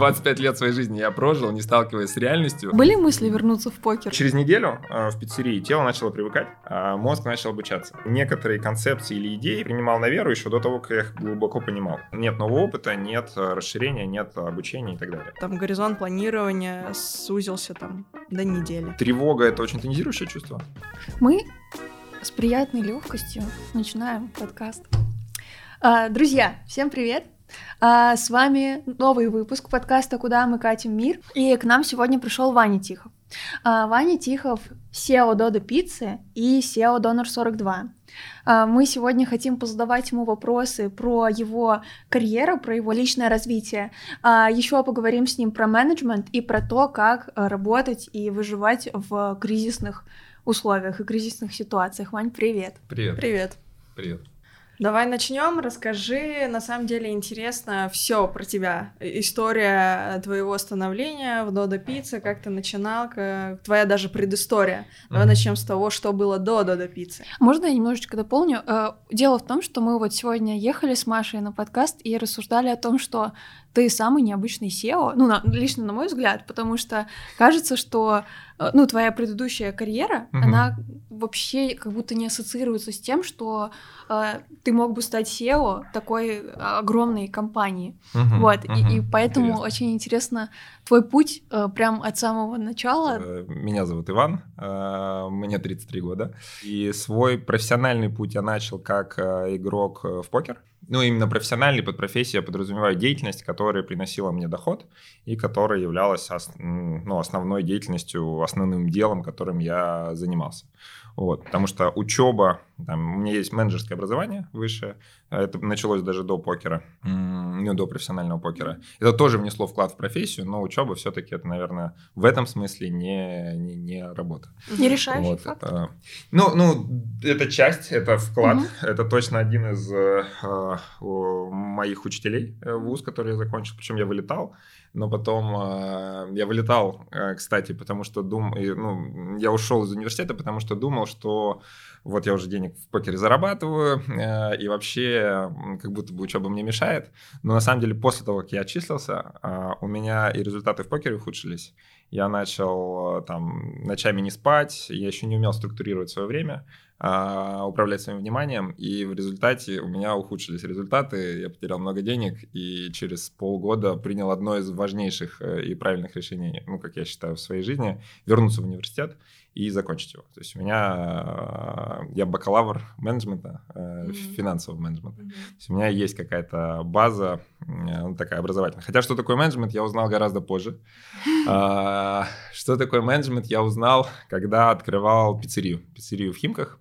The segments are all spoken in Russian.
25 лет своей жизни я прожил, не сталкиваясь с реальностью. Были мысли вернуться в покер? Через неделю э, в пиццерии тело начало привыкать, а мозг начал обучаться. Некоторые концепции или идеи принимал на веру еще до того, как я их глубоко понимал. Нет нового опыта, нет э, расширения, нет обучения и так далее. Там горизонт планирования сузился там до недели. Тревога — это очень тонизирующее чувство. Мы с приятной легкостью начинаем подкаст. А, друзья, всем привет! А, с вами новый выпуск подкаста «Куда мы катим мир?» И к нам сегодня пришел Ваня Тихов. А, Ваня Тихов — SEO Dodo Пиццы и SEO Donor 42. А, мы сегодня хотим позадавать ему вопросы про его карьеру, про его личное развитие. А, Еще поговорим с ним про менеджмент и про то, как работать и выживать в кризисных условиях и кризисных ситуациях. Вань, привет. Привет. Привет. Привет. Давай начнем. Расскажи, на самом деле интересно все про тебя. История твоего становления в Додо Пицце, как ты начинал, как... твоя даже предыстория. Давай mm-hmm. начнем с того, что было до Додо Пиццы. Можно я немножечко дополню? Э, дело в том, что мы вот сегодня ехали с Машей на подкаст и рассуждали о том, что ты самый необычный SEO, ну, на, лично на мой взгляд, потому что кажется, что, ну, твоя предыдущая карьера, угу. она вообще как будто не ассоциируется с тем, что э, ты мог бы стать SEO такой огромной компании. Угу, вот, угу. И, и поэтому Интересно. очень интересно твой путь э, прям от самого начала. Э, меня зовут Иван, э, мне 33 года, и свой профессиональный путь я начал как э, игрок в покер ну, именно профессиональный под профессией я подразумеваю деятельность, которая приносила мне доход и которая являлась ну, основной деятельностью, основным делом, которым я занимался. Вот, потому что учеба, там, у меня есть менеджерское образование высшее, это началось даже до покера, ну, до профессионального покера. Это тоже внесло вклад в профессию, но учеба все-таки это, наверное, в этом смысле не, не, не работа. Не решающий вот. факт? Это, ну, ну, это часть, это вклад, угу. это точно один из э, моих учителей э, вуз, который я закончил, причем я вылетал, но потом э, я вылетал, э, кстати, потому что дум, ну, я ушел из университета, потому что думал, что вот я уже денег в покере зарабатываю, э, и вообще как будто бы учеба мне мешает. Но на самом деле после того, как я отчислился, э, у меня и результаты в покере ухудшились. Я начал э, там ночами не спать, я еще не умел структурировать свое время, а, управлять своим вниманием, и в результате у меня ухудшились результаты, я потерял много денег, и через полгода принял одно из важнейших э, и правильных решений, ну, как я считаю, в своей жизни, вернуться в университет и закончить его. То есть у меня, э, я бакалавр менеджмента, mm-hmm. финансового менеджмента. Mm-hmm. То есть у меня есть какая-то база, ну, такая образовательная. Хотя что такое менеджмент, я узнал гораздо позже. А, что такое менеджмент, я узнал, когда открывал пиццерию, пиццерию в Химках.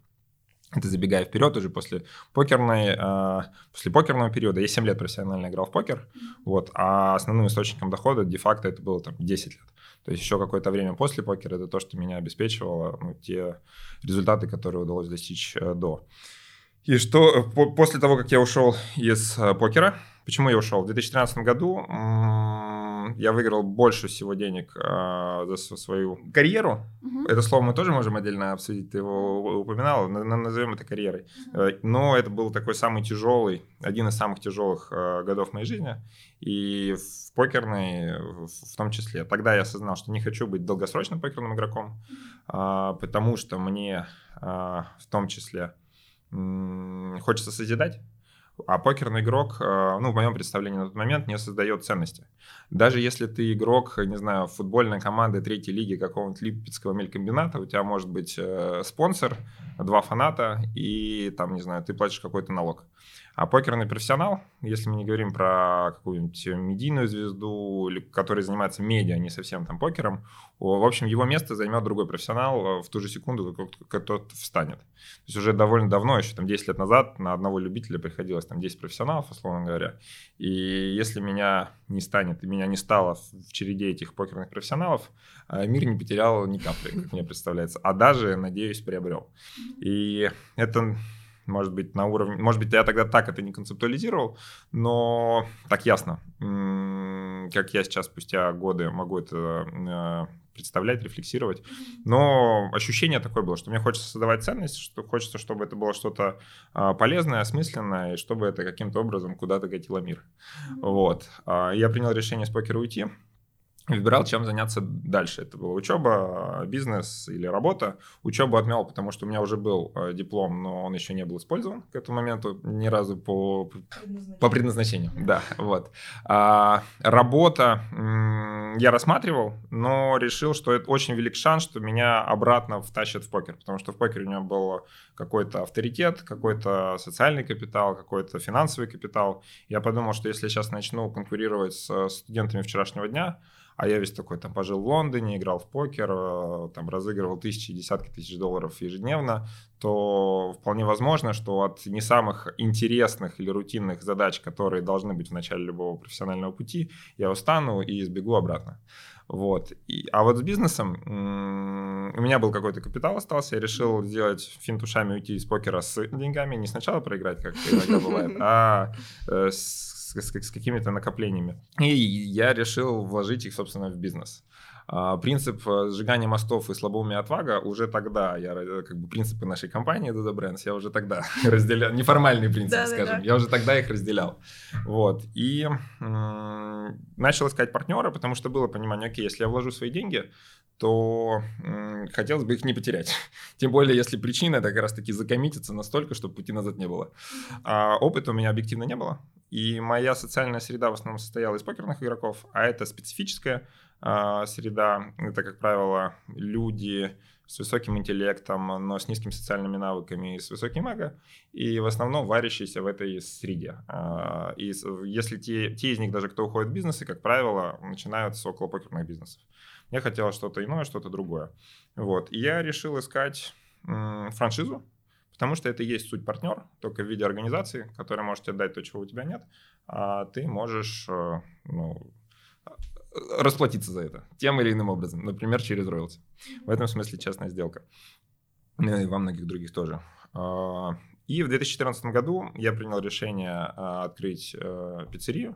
Это забегая вперед, уже после покерной, э, после покерного периода, я 7 лет профессионально играл в покер, вот, а основным источником дохода де-факто это было там 10 лет. То есть еще какое-то время после покера это то, что меня обеспечивало, ну, те результаты, которые удалось достичь э, до. И что э, по, после того, как я ушел из э, покера, почему я ушел? В 2013 году я выиграл больше всего денег э, за свою карьеру. Угу. Это слово мы тоже можем отдельно обсудить, ты его упоминал, назовем это карьерой. Угу. Но это был такой самый тяжелый, один из самых тяжелых э, годов моей жизни. И в покерной в том числе. Тогда я осознал, что не хочу быть долгосрочным покерным игроком, э, потому что мне э, в том числе э, хочется созидать. А покерный игрок, э, ну, в моем представлении на тот момент, не создает ценности. Даже если ты игрок, не знаю, футбольной команды третьей лиги какого-нибудь липецкого мелькомбината, у тебя может быть э, спонсор, два фаната, и там, не знаю, ты платишь какой-то налог. А покерный профессионал, если мы не говорим про какую-нибудь медийную звезду, который занимается медиа, не совсем там покером, в общем, его место займет другой профессионал э, в ту же секунду, как тот встанет. То есть уже довольно давно, еще там 10 лет назад, на одного любителя приходилось там 10 профессионалов, условно говоря. И если меня не станет, и меня не стало в череде этих покерных профессионалов, э, мир не потерял ни капли, как мне представляется, а даже, надеюсь, приобрел. И это может быть, на уровне... Может быть, я тогда так это не концептуализировал, но так ясно, как я сейчас спустя годы могу это э, представлять, рефлексировать. Но ощущение такое было, что мне хочется создавать ценность, что хочется, чтобы это было что-то а, полезное, осмысленное, и чтобы это каким-то образом куда-то катило мир. Вот. А, я принял решение с покера уйти выбирал, чем заняться дальше. Это была учеба, бизнес или работа. Учебу отмел, потому что у меня уже был э, диплом, но он еще не был использован к этому моменту ни разу по предназначению. По предназначению, да, вот. А, работа я рассматривал, но решил, что это очень велик шанс, что меня обратно втащат в покер, потому что в покере у меня был какой-то авторитет, какой-то социальный капитал, какой-то финансовый капитал. Я подумал, что если я сейчас начну конкурировать с студентами вчерашнего дня, а я весь такой там пожил в Лондоне, играл в покер, э, там разыгрывал тысячи, десятки тысяч долларов ежедневно, то вполне возможно, что от не самых интересных или рутинных задач, которые должны быть в начале любого профессионального пути, я устану и сбегу обратно. Вот. И, а вот с бизнесом у меня был какой-то капитал остался, я решил сделать финт ушами уйти из покера с деньгами, не сначала проиграть, как иногда бывает, а э, с с, с, с какими-то накоплениями. И я решил вложить их, собственно, в бизнес. А, принцип э, сжигания мостов и слабоумия отвага уже тогда, я, э, как бы принципы нашей компании Dodo Brands, я уже тогда разделял, неформальные принципы, скажем, я уже тогда их разделял. Вот, и начал искать партнера, потому что было понимание, окей, если я вложу свои деньги, то м, хотелось бы их не потерять. Тем более, если причина это как раз-таки закоммититься настолько, чтобы пути назад не было. А опыта у меня объективно не было. И моя социальная среда в основном состояла из покерных игроков, а это специфическая э, среда. Это, как правило, люди с высоким интеллектом, но с низкими социальными навыками и с высоким эго, и в основном варящиеся в этой среде. Э, и если те, те из них, даже кто уходит в бизнесы, как правило, начинают с около покерных бизнесов. Мне хотелось что-то иное, что-то другое. Вот. И я решил искать м, франшизу, Потому что это и есть суть партнер, только в виде организации, которая может тебе дать то, чего у тебя нет, а ты можешь э, ну, расплатиться за это тем или иным образом, например, через роялти. В этом смысле частная сделка. Ну и во многих других тоже. А, и в 2014 году я принял решение а, открыть э, пиццерию,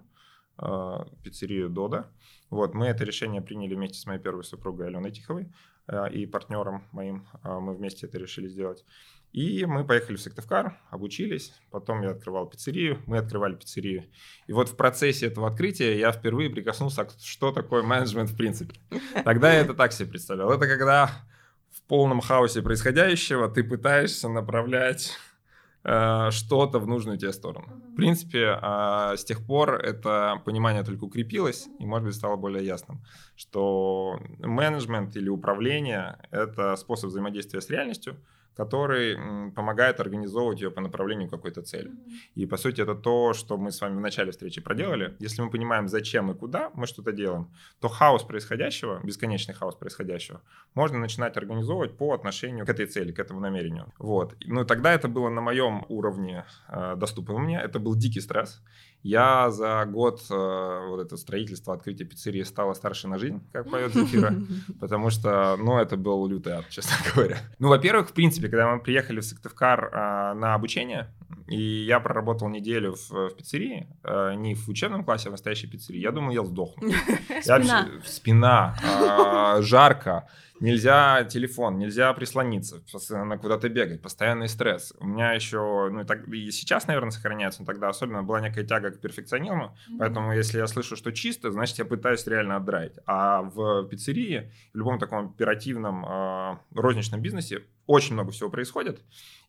пиццерию Дода. Вот, мы это решение приняли вместе с моей первой супругой Аленой Тиховой э, и партнером моим. Мы вместе это решили сделать. И мы поехали в Сыктывкар, обучились, потом я открывал пиццерию, мы открывали пиццерию. И вот в процессе этого открытия я впервые прикоснулся к что такое менеджмент в принципе. Тогда я это так себе представлял. Это когда в полном хаосе происходящего ты пытаешься направлять э, что-то в нужную тебе сторону. В принципе, э, с тех пор это понимание только укрепилось и, может быть, стало более ясным, что менеджмент или управление — это способ взаимодействия с реальностью, который помогает организовывать ее по направлению какой-то цели. И, по сути, это то, что мы с вами в начале встречи проделали. Если мы понимаем, зачем и куда мы что-то делаем, то хаос происходящего, бесконечный хаос происходящего, можно начинать организовывать по отношению к этой цели, к этому намерению. Вот. Ну, тогда это было на моем уровне э, доступно мне. Это был дикий стресс. Я за год э, вот это строительство, открытие пиццерии стала старше на жизнь, как поет Земфира, потому что, ну, это был лютый ад, честно говоря. Ну, во-первых, в принципе, когда мы приехали в Сыктывкар э, на обучение, и я проработал неделю в, в пиццерии, э, не в учебном классе, а в настоящей пиццерии, я думал, я сдохну. Спина. Спина, э, жарко нельзя телефон, нельзя прислониться, постоянно куда-то бегать, постоянный стресс. У меня еще, ну и, так, и сейчас, наверное, сохраняется, но тогда особенно была некая тяга к перфекционизму, mm-hmm. поэтому если я слышу, что чисто, значит, я пытаюсь реально отдраить. А в пиццерии, в любом таком оперативном э, розничном бизнесе очень много всего происходит,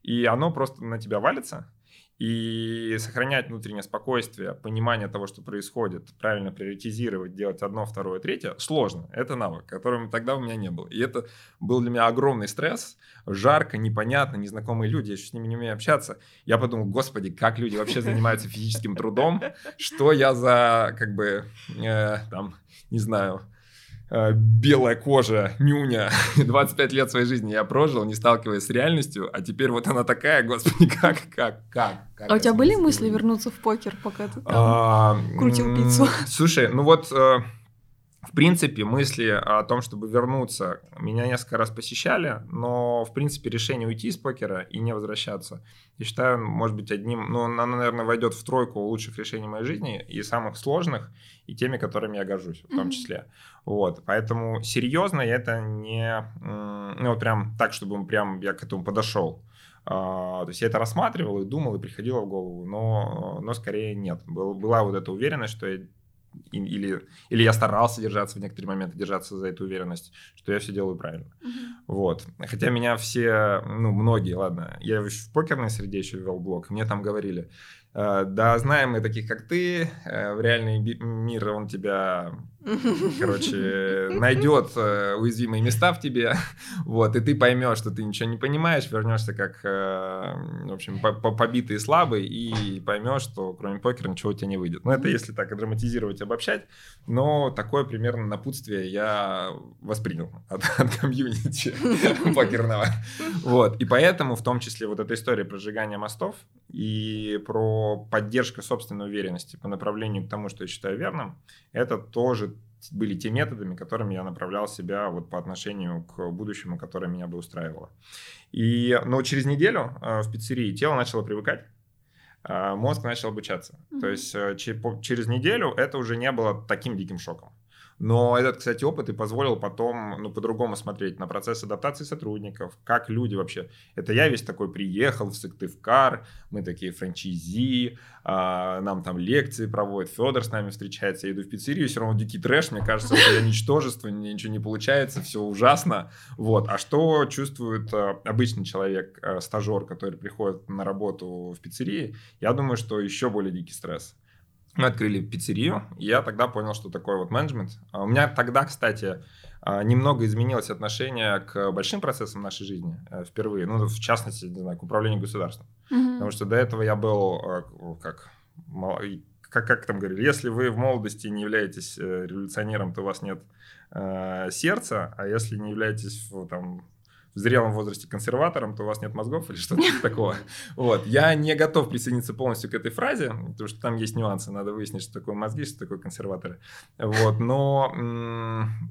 и оно просто на тебя валится, и сохранять внутреннее спокойствие, понимание того, что происходит, правильно приоритизировать, делать одно, второе, третье, сложно. Это навык, которым тогда у меня не было. И это был для меня огромный стресс, жарко, непонятно, незнакомые люди, я еще с ними не умею общаться. Я подумал, господи, как люди вообще занимаются физическим трудом, что я за, как бы, э, там, не знаю, белая кожа, нюня, 25 лет своей жизни я прожил, не сталкиваясь с реальностью, а теперь вот она такая, господи, как, как, как. как а у тебя были мысли вернуться в покер, пока ты там а, крутил пиццу? Слушай, ну вот... В принципе, мысли о том, чтобы вернуться, меня несколько раз посещали, но, в принципе, решение уйти из покера и не возвращаться, я считаю, может быть, одним, ну, оно, наверное, войдет в тройку лучших решений моей жизни и самых сложных, и теми, которыми я горжусь, в том числе. Mm-hmm. Вот, поэтому серьезно я это не, ну, вот прям так, чтобы прям я к этому подошел. Uh, то есть я это рассматривал и думал, и приходило в голову, но, но скорее нет. Был, была вот эта уверенность, что я или, или я старался держаться в некоторые моменты, держаться за эту уверенность, что я все делаю правильно. Uh-huh. Вот. Хотя меня все, ну, многие, ладно, я в покерной среде еще вел блог, мне там говорили, Э, да, знаем мы таких, как ты. Э, в реальный мир он тебя, короче, найдет э, уязвимые места в тебе. Вот, и ты поймешь, что ты ничего не понимаешь, вернешься как, в общем, побитый и слабый, и поймешь, что кроме покера ничего у тебя не выйдет. Ну, это если так драматизировать, обобщать. Но такое примерно напутствие я воспринял от, от комьюнити покерного. Вот, и поэтому в том числе вот эта история про сжигание мостов и про поддержка собственной уверенности по направлению к тому, что я считаю верным, это тоже были те методами, которыми я направлял себя вот по отношению к будущему, которое меня бы устраивало. И, но через неделю э, в пиццерии тело начало привыкать, а мозг начал обучаться. Mm-hmm. То есть э, через неделю это уже не было таким диким шоком. Но этот, кстати, опыт и позволил потом, ну, по-другому смотреть на процесс адаптации сотрудников, как люди вообще. Это я весь такой приехал в Сыктывкар, мы такие франчайзи, а, нам там лекции проводят, Федор с нами встречается, я иду в пиццерию, все равно дикий трэш, мне кажется, что я ничтожество, ничего не получается, все ужасно. Вот. А что чувствует а, обычный человек, а, стажер, который приходит на работу в пиццерии? Я думаю, что еще более дикий стресс. Мы открыли пиццерию, и я тогда понял, что такое вот менеджмент. А у меня тогда, кстати, а, немного изменилось отношение к большим процессам нашей жизни э, впервые, ну, в частности, не знаю, к управлению государством. Mm-hmm. Потому что до этого я был э, как, как, как там говорили, если вы в молодости не являетесь э, революционером, то у вас нет э, сердца, а если не являетесь там, в зрелом возрасте консерватором, то у вас нет мозгов или что-то такого. Вот. Я не готов присоединиться полностью к этой фразе, потому что там есть нюансы, надо выяснить, что такое мозги, что такое консерваторы. Вот. Но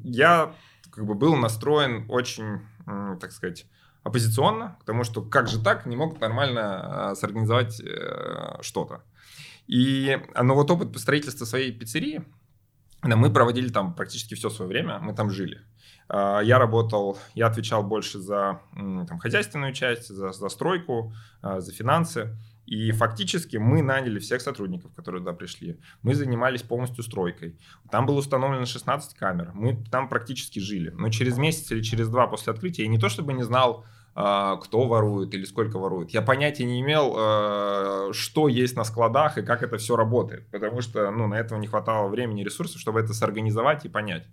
я как бы был настроен очень, так сказать, оппозиционно, потому что как же так, не мог нормально а, сорганизовать э, что-то. И, но вот опыт строительства своей пиццерии, мы проводили там практически все свое время, мы там жили. А, я работал, я отвечал больше за там, хозяйственную часть, за застройку, а, за финансы. И фактически мы наняли всех сотрудников, которые туда пришли. Мы занимались полностью стройкой. Там было установлено 16 камер. Мы там практически жили. Но через месяц или через два после открытия я не то чтобы не знал, а, кто ворует или сколько ворует. Я понятия не имел, что есть на складах и как это все работает. Потому что ну, на этого не хватало времени и ресурсов, чтобы это сорганизовать и понять.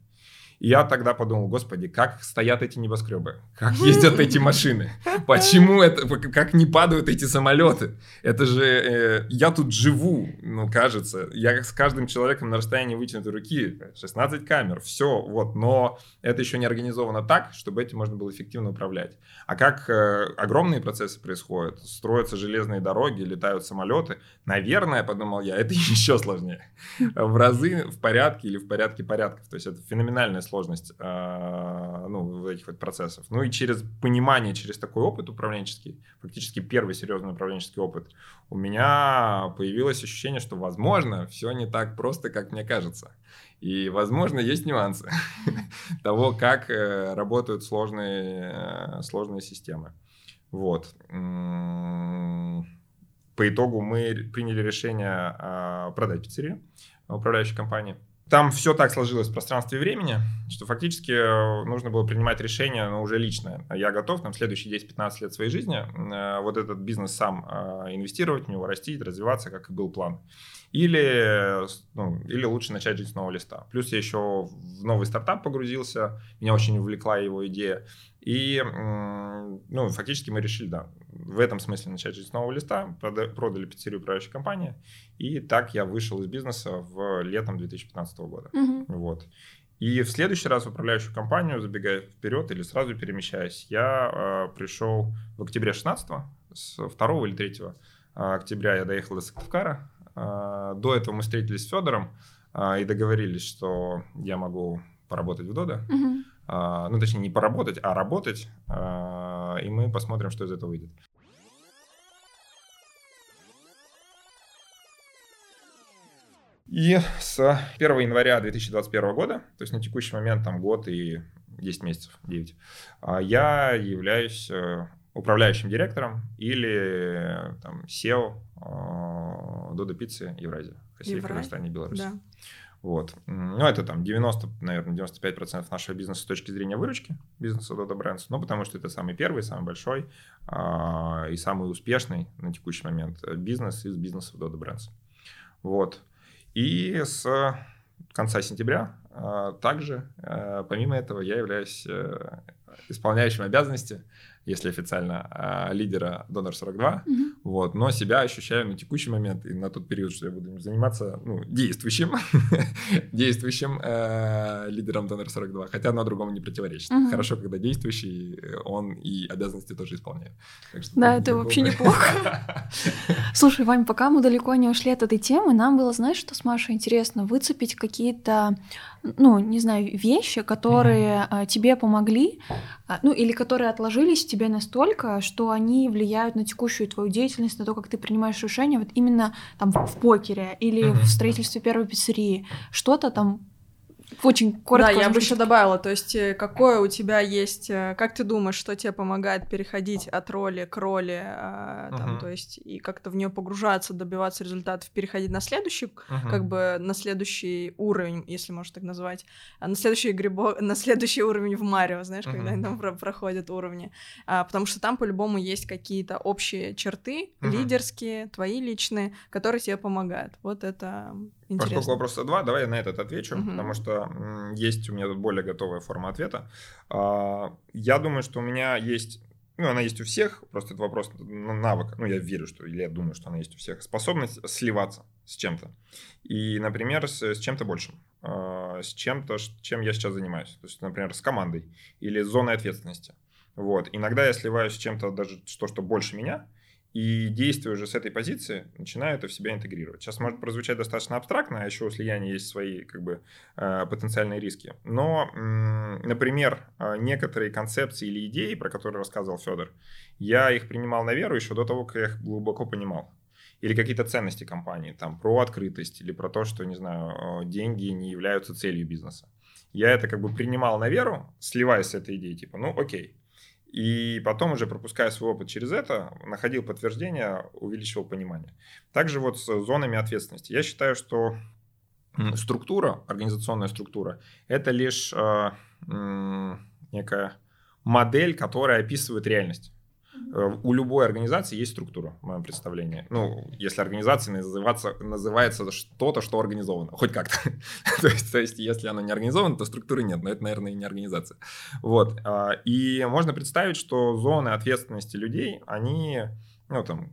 Я тогда подумал, господи, как стоят эти небоскребы, как ездят эти машины, почему это, как не падают эти самолеты. Это же э, я тут живу, ну, кажется. Я с каждым человеком на расстоянии вытянутой руки, 16 камер, все, вот. Но это еще не организовано так, чтобы этим можно было эффективно управлять. А как э, огромные процессы происходят, строятся железные дороги, летают самолеты, наверное, подумал я, это еще сложнее. В разы в порядке или в порядке порядков. То есть это феноменальная сложность э, ну, этих вот процессов. Ну и через понимание, через такой опыт управленческий, фактически первый серьезный управленческий опыт, у меня появилось ощущение, что, возможно, все не так просто, как мне кажется. И, возможно, есть нюансы того, как э, работают сложные, э, сложные системы. Вот. По итогу мы приняли решение продать пиццерию управляющей компании там все так сложилось в пространстве времени, что фактически э, нужно было принимать решение, но уже личное. Я готов там следующие 10-15 лет своей жизни э, вот этот бизнес сам э, инвестировать в него, растить, развиваться, как и был план. Или, ну, или лучше начать жить с нового листа. Плюс я еще в новый стартап погрузился, меня очень увлекла его идея. И ну, фактически мы решили, да, в этом смысле начать жить с нового листа, продали пиццерию управляющей компании, и так я вышел из бизнеса в летом 2015 года. Угу. Вот. И в следующий раз в управляющую компанию, забегая вперед или сразу перемещаясь, я э, пришел в октябре 16 с 2 или 3 октября я доехал до Сыктывкара. Э, до этого мы встретились с Федором, и договорились, что я могу поработать в Дода. Uh-huh. Ну, точнее, не поработать, а работать. И мы посмотрим, что из этого выйдет. И с 1 января 2021 года, то есть на текущий момент там год и 10 месяцев, 9, а, я являюсь э, управляющим директором или там, SEO Додо Пиццы Евразия, Россия, Евразия? Казахстане и Беларуси. Да. Вот. Ну, это там 90, наверное, 95% нашего бизнеса с точки зрения выручки бизнеса Dodo Brands, ну, потому что это самый первый, самый большой а, и самый успешный на текущий момент бизнес из бизнеса Dodo Brands. Вот. И с конца сентября а, также, а, помимо этого, я являюсь э, исполняющим обязанности если официально, а, лидера Донор 42, угу. вот, но себя ощущаю на текущий момент и на тот период, что я буду заниматься, ну, действующим, действующим э, лидером Донор 42, хотя одно другому не противоречит. Угу. Хорошо, когда действующий, он и обязанности тоже исполняет. да, это вообще неплохо. Слушай, Вань, пока мы далеко не ушли от этой темы, нам было, знаешь, что с Машей интересно, выцепить какие-то ну, не знаю, вещи, которые mm-hmm. тебе помогли, а, ну, или которые отложились в тебе настолько, что они влияют на текущую твою деятельность, на то, как ты принимаешь решения, вот именно там в покере или mm-hmm. в строительстве первой пиццерии. Что-то там очень коротко. Да, я бы еще добавила, то есть э, какое у тебя есть, э, как ты думаешь, что тебе помогает переходить от роли к роли, а, там, то есть и как-то в нее погружаться, добиваться результатов, переходить на следующий, как бы на следующий уровень, если можно так назвать, а на следующий грибо, на следующий уровень в Марио, знаешь, когда они там про- проходят уровни, а, потому что там по-любому есть какие-то общие черты лидерские, твои личные, которые тебе помогают. Вот это Интересно. Поскольку вопроса два, давай я на этот отвечу, угу. потому что есть у меня тут более готовая форма ответа. А, я думаю, что у меня есть ну, она есть у всех, просто это вопрос навыка. Ну, я верю, что, или я думаю, что она есть у всех. Способность сливаться с чем-то. И, например, с, с чем-то большим. Э, с чем-то, чем я сейчас занимаюсь. То есть, например, с командой или с зоной ответственности. Вот. Иногда я сливаюсь с чем-то даже что, что больше меня, и действуя уже с этой позиции, начинаю это в себя интегрировать. Сейчас может прозвучать достаточно абстрактно, а еще у слияния есть свои как бы, э, потенциальные риски. Но, например, э, некоторые концепции или идеи, про которые рассказывал Федор, я их принимал на веру еще до того, как я их глубоко понимал. Или какие-то ценности компании, там, про открытость или про то, что, не знаю, деньги не являются целью бизнеса. Я это как бы принимал на веру, сливаясь с этой идеей, типа, ну окей, и потом уже пропуская свой опыт через это, находил подтверждение, увеличивал понимание. Также вот с зонами ответственности. Я считаю, что структура, организационная структура, это лишь э, э, некая модель, которая описывает реальность. Э, у любой организации есть структура, в моем представлении. Ну, если организация называться, называется что-то, что организовано, хоть как-то. то, есть, то есть, если она не организована, то структуры нет, но это, наверное, и не организация. Вот. А, и можно представить, что зоны ответственности людей, они, ну, там,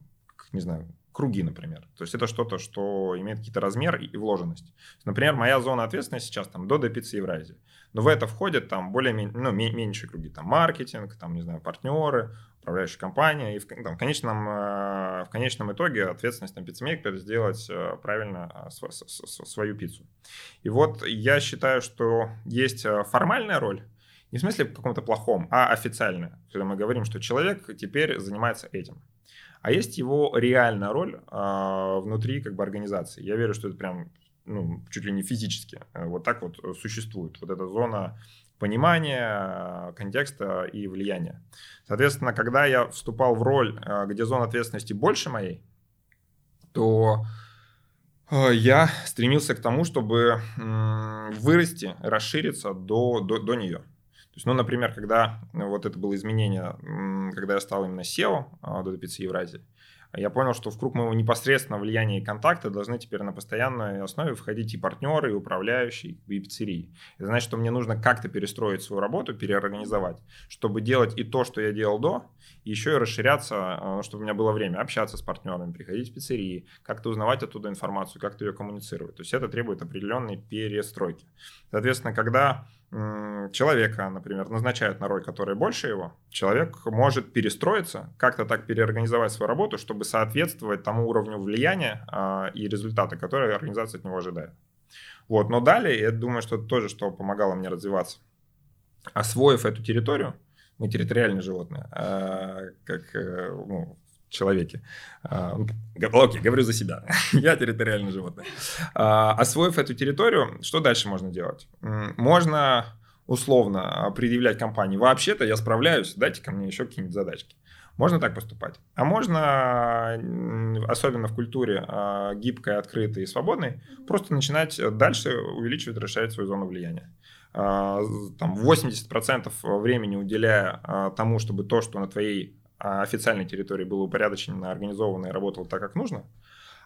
не знаю, круги, например. То есть это что-то, что имеет какие-то размер и вложенность. Например, моя зона ответственности сейчас там до Пиццы Евразии. Но в это входят там более ну, меньшие круги, там маркетинг, там, не знаю, партнеры, управляющая компания, и в, там, в, конечном, э, в конечном итоге ответственность на пиццемейкер сделать э, правильно э, свою пиццу. И вот я считаю, что есть формальная роль, не в смысле в каком-то плохом, а официальная, когда мы говорим, что человек теперь занимается этим. А есть его реальная роль э, внутри как бы организации. Я верю, что это прям ну, чуть ли не физически вот так вот существует. Вот эта зона понимания контекста и влияния. Соответственно, когда я вступал в роль, э, где зона ответственности больше моей, то э, я стремился к тому, чтобы вырасти, расшириться до, до, до нее. То есть, ну, например, когда вот это было изменение, когда я стал именно SEO до Пиццы Евразии, я понял, что в круг моего непосредственного влияния и контакта должны теперь на постоянной основе входить и партнеры, и управляющие, и пиццерии. Это значит, что мне нужно как-то перестроить свою работу, переорганизовать, чтобы делать и то, что я делал до, и еще и расширяться, э, чтобы у меня было время общаться с партнерами, приходить в пиццерии, как-то узнавать оттуда информацию, как-то ее коммуницировать. То есть это требует определенной перестройки. Соответственно, когда человека, например, назначают на роль, которая больше его, человек может перестроиться, как-то так переорганизовать свою работу, чтобы соответствовать тому уровню влияния а, и результата, который организация от него ожидает. Вот, но далее, я думаю, что это тоже, что помогало мне развиваться. Освоив эту территорию, мы территориальные животные, а, как э, ну, человеке. А, ну, окей, говорю за себя. Я территориальное животное. А, освоив эту территорию, что дальше можно делать? Можно условно предъявлять компании, вообще-то я справляюсь, дайте ко мне еще какие-нибудь задачки. Можно так поступать. А можно, особенно в культуре а, гибкой, открытой и свободной, просто начинать дальше увеличивать, расширять свою зону влияния. Там 80% времени уделяя тому, чтобы то, что на твоей официальной территории было упорядочено, организовано и работало так, как нужно,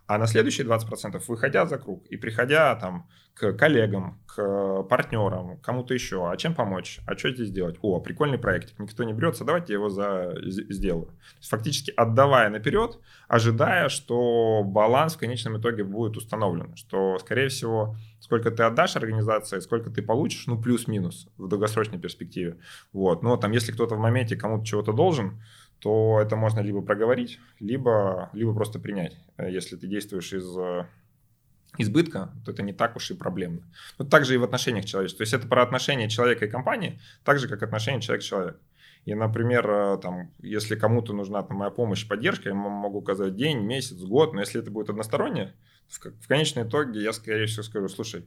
а на следующие 20% выходя за круг и приходя там к коллегам, к партнерам, кому-то еще, а чем помочь, а что здесь делать? О, прикольный проектик, никто не берется, давайте я его за... сделаю. Фактически отдавая наперед, ожидая, что баланс в конечном итоге будет установлен, что, скорее всего, сколько ты отдашь организации, сколько ты получишь, ну, плюс-минус в долгосрочной перспективе. Вот. Но там, если кто-то в моменте кому-то чего-то должен, то это можно либо проговорить, либо, либо просто принять. Э, если ты действуешь из э, избытка, то это не так уж и проблемно. Но также и в отношениях человека. То есть это про отношения человека и компании, так же, как отношения человека-человека. И, например, э, там, если кому-то нужна там, моя помощь, поддержка, я могу указать день, месяц, год, но если это будет одностороннее, в, конечном итоге я, скорее всего, скажу, слушай,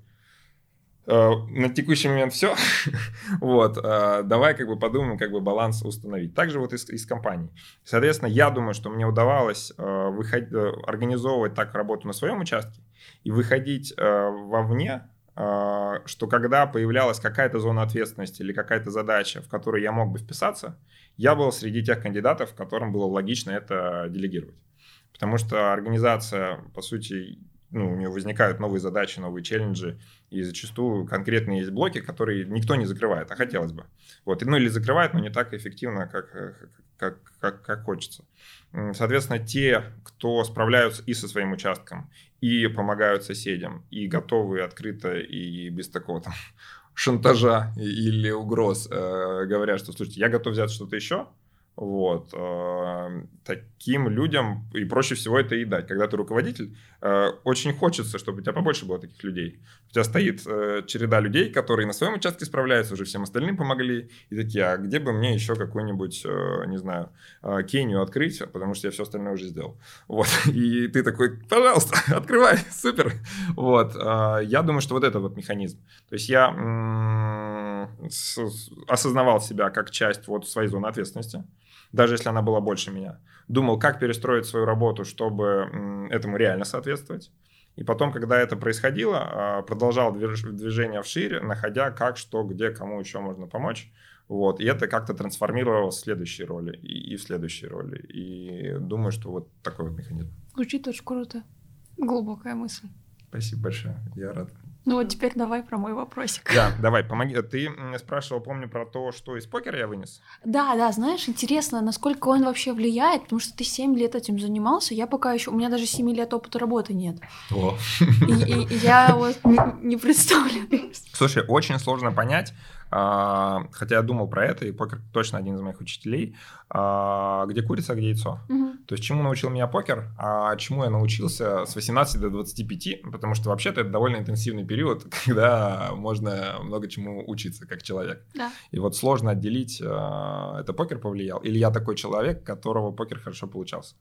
на текущий момент все. вот, э, давай как бы подумаем, как бы баланс установить. Также вот из, из компаний. Соответственно, я думаю, что мне удавалось э, выходить, организовывать так работу на своем участке и выходить вовне, что когда появлялась какая-то зона ответственности или какая-то задача, в которой я мог бы вписаться, я был среди тех кандидатов, которым было логично это делегировать. Потому что организация, по сути, ну, у нее возникают новые задачи, новые челленджи, и зачастую конкретные есть блоки, которые никто не закрывает, а хотелось бы. Вот, ну или закрывает, но не так эффективно, как, э, как, как, как хочется. Соответственно, те, кто справляются и со своим участком, и помогают соседям, и готовы открыто и без такого там шантажа или угроз, э, говорят, что, слушайте, я готов взять что-то еще, вот. Э, таким людям и проще всего это и дать. Когда ты руководитель, э, очень хочется, чтобы у тебя побольше было таких людей. У тебя стоит э, череда людей, которые на своем участке справляются, уже всем остальным помогли. И такие, а где бы мне еще какую-нибудь, не знаю, Кению открыть, потому что я все остальное уже сделал. Вот. И ты такой, пожалуйста, открывай, супер. Вот. Я думаю, что вот это вот механизм. То есть я осознавал себя как часть вот своей зоны ответственности даже если она была больше меня. Думал, как перестроить свою работу, чтобы этому реально соответствовать. И потом, когда это происходило, а, продолжал движение вширь, находя как, что, где, кому еще можно помочь. Вот. И это как-то трансформировалось в следующей роли и, и в следующей роли. И думаю, что вот такой вот механизм. Звучит очень круто. Глубокая мысль. Спасибо большое. Я рад. Ну вот теперь давай про мой вопросик. Да, давай, помоги. Ты спрашивал, помню, про то, что из покера я вынес. Да, да, знаешь, интересно, насколько он вообще влияет, потому что ты 7 лет этим занимался, я пока еще, у меня даже 7 лет опыта работы нет. О. И, и я вот не, не представляю. Слушай, очень сложно понять, хотя я думал про это, и покер точно один из моих учителей, а, где курица, а где яйцо. Угу. То есть чему научил меня покер, а чему я научился с 18 до 25, потому что вообще-то это довольно интенсивный период, когда можно много чему учиться как человек. Да. И вот сложно отделить, это покер повлиял, или я такой человек, которого покер хорошо получался.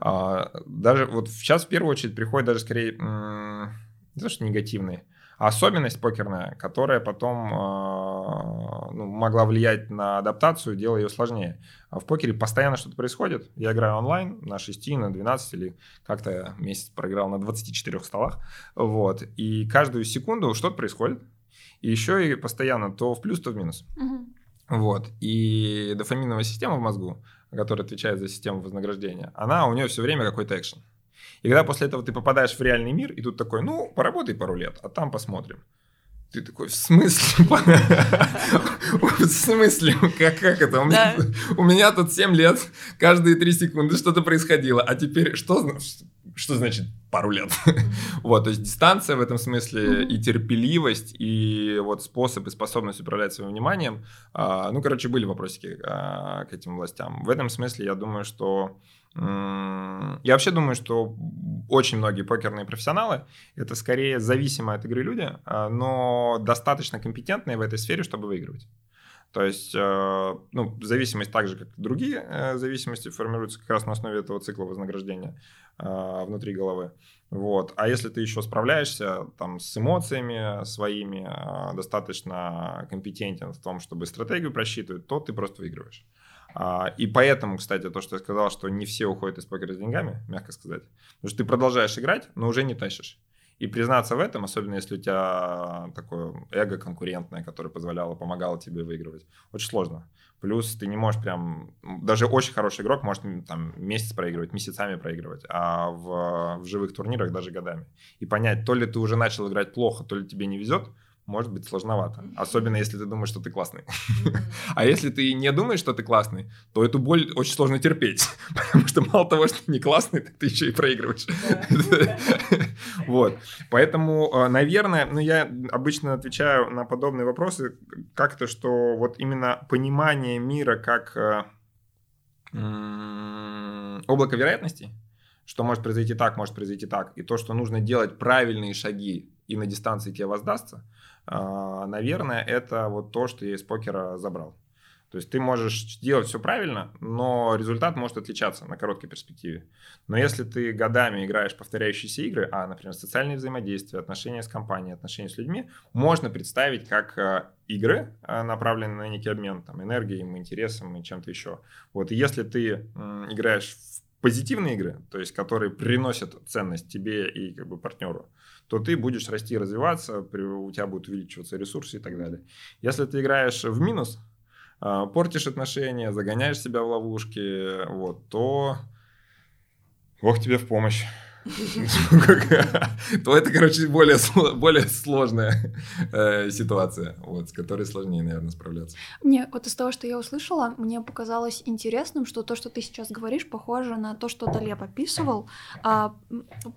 Угу. Даже вот сейчас в первую очередь приходит даже скорее не то, что негативные, особенность покерная, которая потом э, ну, могла влиять на адаптацию, делая ее сложнее. А в покере постоянно что-то происходит. Я играю онлайн на 6, на 12 или как-то месяц проиграл на 24 столах. Вот. И каждую секунду что-то происходит. И еще и постоянно то в плюс, то в минус. Угу. Вот. И дофаминовая система в мозгу, которая отвечает за систему вознаграждения, она у нее все время какой-то экшен. И когда после этого ты попадаешь в реальный мир, и тут такой, ну, поработай пару лет, а там посмотрим. Ты такой, в смысле? В смысле? Как, как это? У меня, у меня тут 7 лет, каждые 3 секунды что-то происходило. А теперь что? Что значит пару лет? вот, то есть дистанция в этом смысле и терпеливость, и вот способ и способность управлять своим вниманием. А, ну, короче, были вопросики а, к этим властям. В этом смысле я думаю, что я вообще думаю, что очень многие покерные профессионалы это скорее зависимые от игры люди, а, но достаточно компетентные в этой сфере, чтобы выигрывать. То есть, э, ну, зависимость так же, как и другие э, зависимости, формируется как раз на основе этого цикла вознаграждения э, внутри головы. Вот. А если ты еще справляешься там, с эмоциями своими, достаточно компетентен в том, чтобы стратегию просчитывать, то ты просто выигрываешь. А, и поэтому, кстати, то, что я сказал, что не все уходят из покера с деньгами, мягко сказать. Потому что ты продолжаешь играть, но уже не тащишь. И признаться в этом, особенно если у тебя такое эго конкурентное, которое позволяло, помогало тебе выигрывать, очень сложно. Плюс ты не можешь прям... Даже очень хороший игрок может там месяц проигрывать, месяцами проигрывать, а в, в живых турнирах даже годами. И понять, то ли ты уже начал играть плохо, то ли тебе не везет, может быть сложновато. Особенно если ты думаешь, что ты классный. А если ты не думаешь, что ты классный, то эту боль очень сложно терпеть. Потому что мало того, что ты не классный, так ты еще и проигрываешь. Вот. Поэтому, э, наверное, ну я обычно отвечаю на подобные вопросы как-то, что вот именно понимание мира как э, облако вероятностей, что может произойти так, может произойти так, и то, что нужно делать правильные шаги, и на дистанции тебе воздастся, а, наверное, это вот то, что я из покера забрал. То есть ты можешь делать все правильно, но результат может отличаться на короткой перспективе. Но если ты годами играешь повторяющиеся игры, а, например, социальные взаимодействия, отношения с компанией, отношения с людьми, можно представить как а, игры, а, направленные на некий обмен там, энергией, интересом и чем-то еще. Вот и если ты играешь в позитивные игры, то есть которые приносят ценность тебе и как бы партнеру, то ты будешь расти и развиваться, у тебя будут увеличиваться ресурсы и так далее. Если ты играешь в минус, а, портишь отношения, загоняешь себя в ловушки, вот, то Бог тебе в помощь. то это, короче, более, более сложная э, ситуация, вот, с которой сложнее, наверное, справляться. Мне вот из того, что я услышала, мне показалось интересным, что то, что ты сейчас говоришь, похоже на то, что Талеб описывал. А,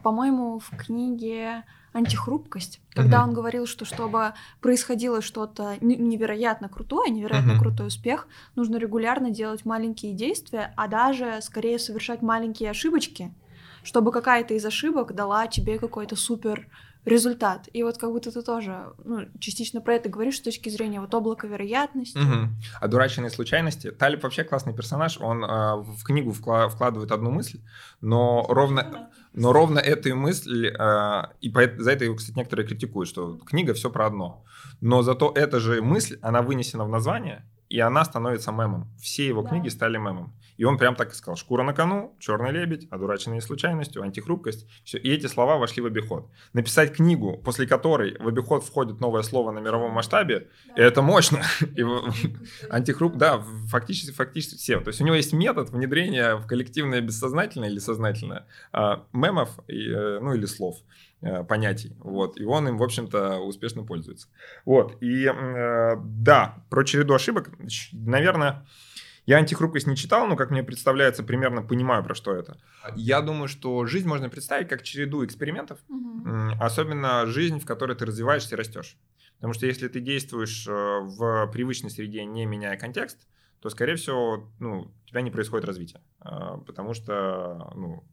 по-моему, в книге антихрупкость, когда он говорил, что чтобы происходило что-то невероятно крутое, невероятно крутой успех, нужно регулярно делать маленькие действия, а даже скорее совершать маленькие ошибочки, чтобы какая-то из ошибок дала тебе какой-то супер результат. И вот как будто ты тоже ну, частично про это говоришь с точки зрения вот облака вероятности. Угу. Одураченные случайности. Талиб вообще классный персонаж. Он э, в книгу вкла- вкладывает одну мысль, но ровно, но ровно эту мысль, э, и по, за это его, кстати, некоторые критикуют, что книга все про одно. Но зато эта же мысль, она вынесена в название, и она становится мемом. Все его да. книги стали мемом. И он прям так и сказал. Шкура на кону, черный лебедь, одураченные случайностью, антихрупкость. Все. И эти слова вошли в обиход. Написать книгу, после которой в обиход входит новое слово на мировом масштабе, да. это мощно. И антихруп, да, фактически, фактически все. То есть у него есть метод внедрения в коллективное бессознательное или сознательное а, мемов, э, ну или слов. Э, понятий. Вот. И он им, в общем-то, успешно пользуется. Вот. И э, да, про череду ошибок, наверное, я антихрупкость не читал, но, как мне представляется, примерно понимаю, про что это. Я думаю, что жизнь можно представить как череду экспериментов, угу. особенно жизнь, в которой ты развиваешься и растешь. Потому что если ты действуешь э, в привычной среде, не меняя контекст, то, скорее всего, ну, у тебя не происходит развития. Потому что ну,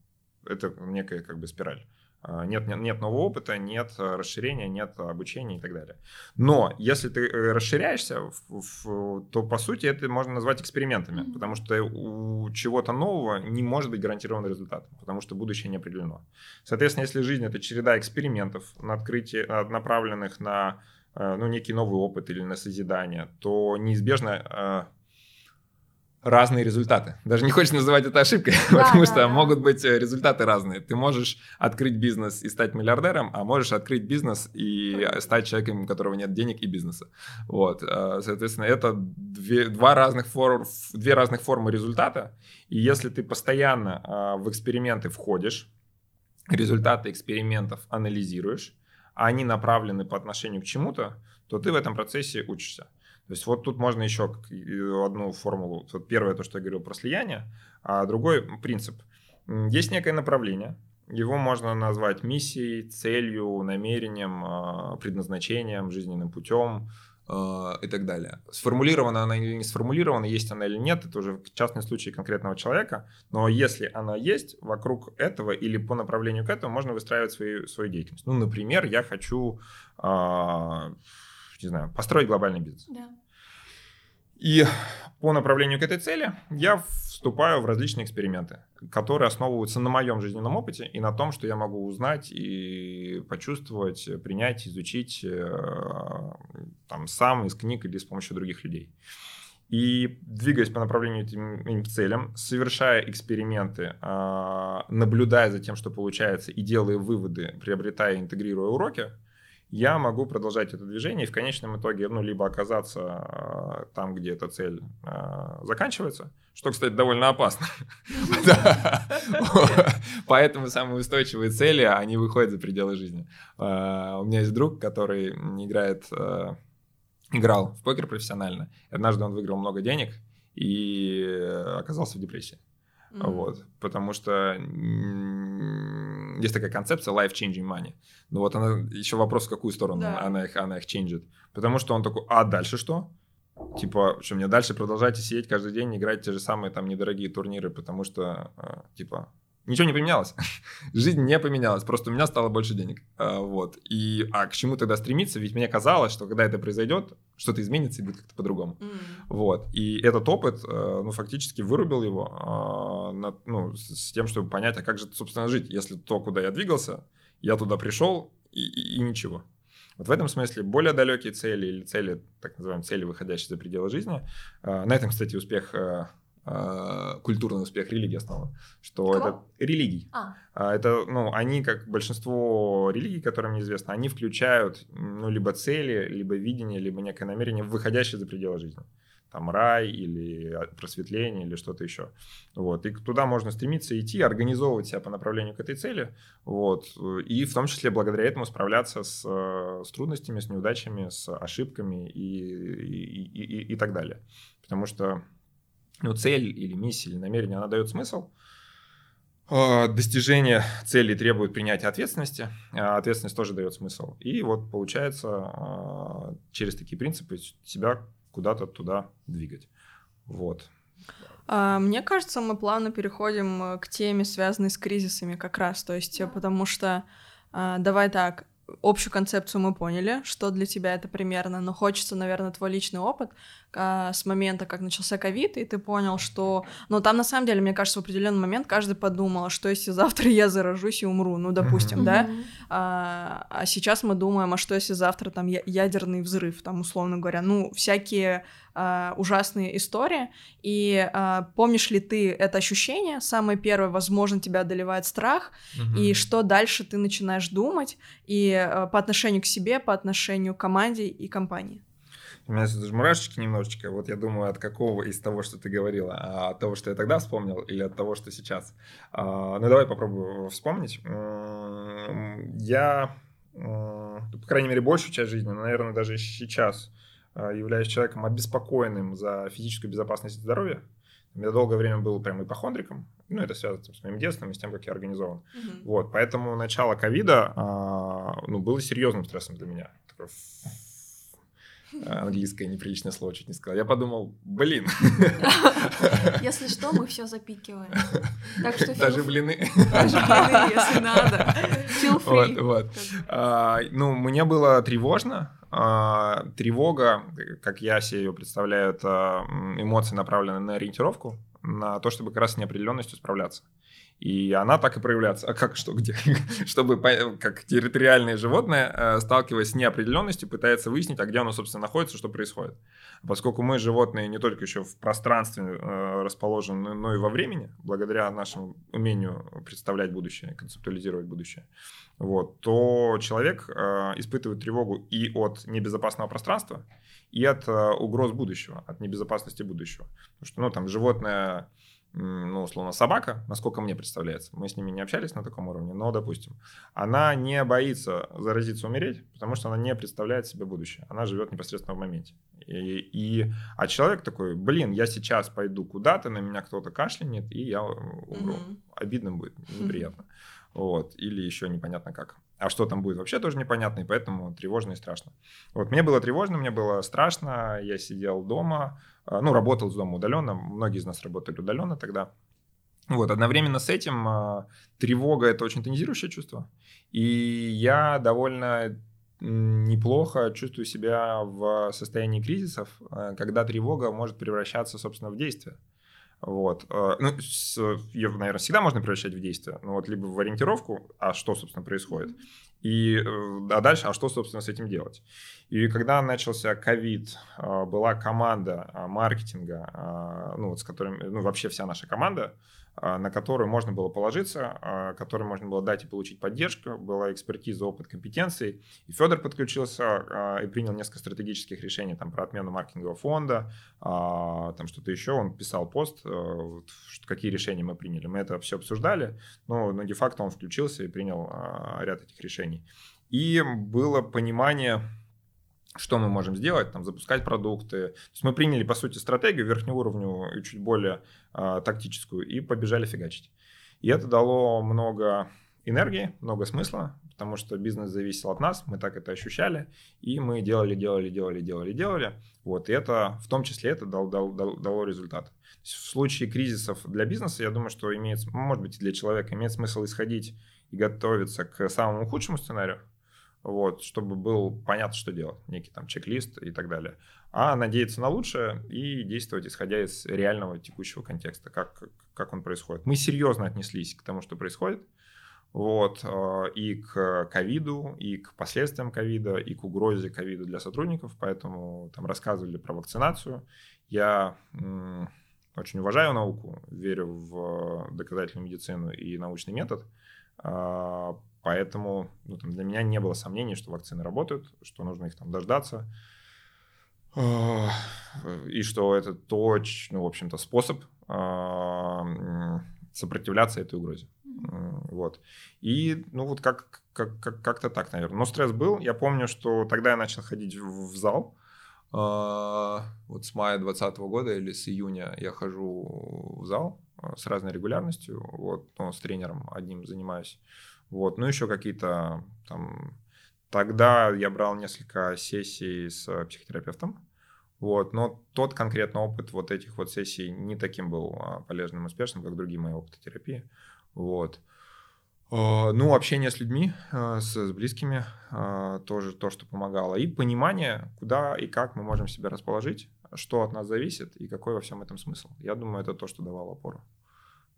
это некая как бы спираль. А, нет, нет, нет нового опыта, нет э, расширения, нет обучения и так далее. Но если ты э, расширяешься, в, в, то по сути это можно назвать экспериментами, mm-hmm. потому что у чего-то нового не может быть гарантированный результат, потому что будущее не определено. Соответственно, если жизнь это череда экспериментов, на открытие, направленных на э, ну, некий новый опыт или на созидание, то неизбежно разные результаты. Даже не хочешь называть это ошибкой, да, потому да, что да. могут быть э, результаты разные. Ты можешь открыть бизнес и стать миллиардером, а можешь открыть бизнес и стать человеком, у которого нет денег и бизнеса. Вот, э, соответственно, это две, два разных фор, две разных формы результата. И если ты постоянно э, в эксперименты входишь, результаты экспериментов анализируешь, а они направлены по отношению к чему-то, то ты в этом процессе учишься. То есть вот тут можно еще одну формулу. Вот первое, то, что я говорил про слияние, а другой принцип. Есть некое направление, его можно назвать миссией, целью, намерением, а, предназначением, жизненным путем и так далее. Сформулирована она или не сформулирована, есть она или нет, это уже частный случай конкретного человека, но если она есть, вокруг этого или по направлению к этому можно выстраивать свою, свою деятельность. Ну, например, я хочу, не знаю, построить глобальный бизнес. Да. И по направлению к этой цели я вступаю в различные эксперименты, которые основываются на моем жизненном опыте и на том, что я могу узнать и почувствовать, принять, изучить э, там, сам из книг или с помощью других людей. И двигаясь по направлению этим, этим целям, совершая эксперименты, а, наблюдая за тем, что получается, и делая выводы, приобретая и интегрируя уроки, я могу продолжать это движение и в конечном итоге, ну, либо оказаться э, там, где эта цель э, заканчивается, что, кстати, довольно опасно. Поэтому самые устойчивые цели, они выходят за пределы жизни. А, у меня есть друг, который играет, играл в покер профессионально. Однажды он выиграл много денег и оказался в депрессии. Вот, потому что есть такая концепция life-changing money. Но вот она, еще вопрос, в какую сторону да. она, их, она их ченджит. Потому что он такой, а дальше что? Типа, что мне дальше продолжайте сидеть каждый день, играть те же самые там недорогие турниры, потому что, а, типа, ничего не поменялось. Жизнь не поменялась, просто у меня стало больше денег. А, вот. И, а к чему тогда стремиться? Ведь мне казалось, что когда это произойдет, что-то изменится и будет как-то по-другому. Mm. Вот. И этот опыт, э, ну, фактически вырубил его на, ну, с тем, чтобы понять, а как же, собственно, жить, если то, куда я двигался, я туда пришел и, и, и ничего. Вот в этом смысле более далекие цели или цели, так называемые цели, выходящие за пределы жизни. А, на этом, кстати, успех э, Э, культурный успех религии основан. Что Кого? это религий. А. а. Это, ну, они, как большинство религий, которым мне они включают, ну, либо цели, либо видение, либо некое намерение, выходящее за пределы жизни. Там рай или просветление или что-то еще. Вот. И туда можно стремиться идти, организовывать себя по направлению к этой цели. Вот. И в том числе благодаря этому справляться с, э, с трудностями, с неудачами, с ошибками и, и, и, и, и так далее. Потому что ну, цель или миссия или намерение, она дает смысл. А, достижение цели требует принятия ответственности, а ответственность тоже дает смысл. И вот получается а, через такие принципы себя куда-то туда двигать. Вот. Мне кажется, мы плавно переходим э, к теме, связанной с кризисами как раз. То есть, потому что, давай так, общую концепцию мы поняли, что для тебя это примерно, но хочется, наверное, твой личный опыт а, с момента, как начался ковид, и ты понял, что... Ну, там, на самом деле, мне кажется, в определенный момент каждый подумал, что если завтра я заражусь и умру, ну, допустим, mm-hmm. да? А, а сейчас мы думаем, а что если завтра там ядерный взрыв, там, условно говоря, ну, всякие а, ужасные истории, и а, помнишь ли ты это ощущение, самое первое, возможно, тебя одолевает страх, mm-hmm. и что дальше ты начинаешь думать, и а, по отношению к себе, по отношению к команде и компании? У меня даже мурашечки немножечко. Вот я думаю, от какого из того, что ты говорила, а от того, что я тогда вспомнил, или от того, что сейчас. А, ну, давай попробую вспомнить. Я, по крайней мере, большую часть жизни, наверное, даже сейчас являюсь человеком обеспокоенным за физическую безопасность и здоровье. Я долгое время был прям ипохондриком. Ну, это связано с моим детством и с тем, как я организован. Uh-huh. Вот, поэтому начало ковида ну, было серьезным стрессом для меня. Английское неприличное слово чуть не сказал. Я подумал, блин. Если что, мы все запикиваем. Так что Даже блины. Даже блины, если надо. Feel free. Вот, вот. А, ну, мне было тревожно. А, тревога, как я себе ее представляю, это эмоции, направленные на ориентировку, на то, чтобы как раз с неопределенностью справляться. И она так и проявляется. А как, что, где? Чтобы, как территориальное животное, э, сталкиваясь с неопределенностью, пытается выяснить, а где оно, собственно, находится, что происходит. Поскольку мы, животные, не только еще в пространстве э, расположены, но и во времени, благодаря нашему умению представлять будущее, концептуализировать будущее, вот, то человек э, испытывает тревогу и от небезопасного пространства, и от угроз будущего, от небезопасности будущего. Потому что, ну, там, животное ну, условно, собака, насколько мне представляется, мы с ними не общались на таком уровне, но, допустим, она не боится заразиться, умереть, потому что она не представляет себе будущее, она живет непосредственно в моменте. И, и, а человек такой, блин, я сейчас пойду куда-то, на меня кто-то кашлянет, и я умру. Mm-hmm. Обидно будет, неприятно. Mm-hmm. вот, или еще непонятно как. А что там будет вообще тоже непонятно, и поэтому тревожно и страшно. Вот, мне было тревожно, мне было страшно, я сидел дома, а, ну, работал с дома удаленно, многие из нас работали удаленно тогда. Вот, одновременно с этим а, тревога – это очень тонизирующее чувство, и я довольно неплохо чувствую себя в состоянии кризисов, а, когда тревога может превращаться, собственно, в действие. Вот. Э, ну, ее, наверное, всегда можно превращать в действие. Ну, вот либо в ориентировку, а что, собственно, происходит, и, э, а дальше, а что, собственно, с этим делать? И когда начался ковид, э, была команда маркетинга, ну, вот с которыми, ну, вообще вся наша команда, а, на которую можно было положиться, а, которой можно было дать и получить поддержку, была экспертиза, опыт, компетенции. И Федор подключился а, и принял несколько стратегических решений там, про отмену маркетингового фонда, там что-то еще. Он писал пост, какие решения мы приняли. Мы это все обсуждали, но, но де-факто он включился и принял ряд этих решений. И было понимание, что мы можем сделать, там, запускать продукты. То есть мы приняли, по сути, стратегию верхнего уровня и чуть более э, тактическую и побежали фигачить. И это дало много энергии, много смысла, потому что бизнес зависел от нас, мы так это ощущали, и мы делали, делали, делали, делали, делали. Вот, и это, в том числе, это дал, дал, дал, дало результат. В случае кризисов для бизнеса, я думаю, что имеет, может быть, и для человека имеет смысл исходить и готовиться к самому худшему сценарию, вот, чтобы был понятно, что делать, некий там чек-лист и так далее. А надеяться на лучшее и действовать исходя из реального текущего контекста, как, как он происходит. Мы серьезно отнеслись к тому, что происходит, вот, э, и к ковиду, и к последствиям ковида, и к угрозе ковида для сотрудников, поэтому там рассказывали про вакцинацию. Я очень уважаю науку, верю в доказательную медицину и научный метод, а, Поэтому ну, там, для меня не было сомнений, что вакцины работают, что нужно их там дождаться. И что это точно, ну, в общем-то, способ а, сопротивляться этой угрозе. Вот. И, ну, вот как, как, как, как-то так, наверное. Но стресс был. Я помню, что тогда я начал ходить в, в зал. А, вот с мая 2020 года или с июня я хожу в зал а, с разной регулярностью. Вот, ну, с тренером одним занимаюсь. Вот, ну еще какие-то там... Тогда я брал несколько сессий с психотерапевтом, вот, но тот конкретно опыт вот этих вот сессий не таким был а, полезным и успешным, как другие мои опыты терапии. Вот. А, ну, общение с людьми, а, с, с близкими, тоже то, что помогало. И понимание, куда и как мы можем себя расположить, что от нас зависит и какой во всем этом смысл. Я думаю, это то, что давало опору.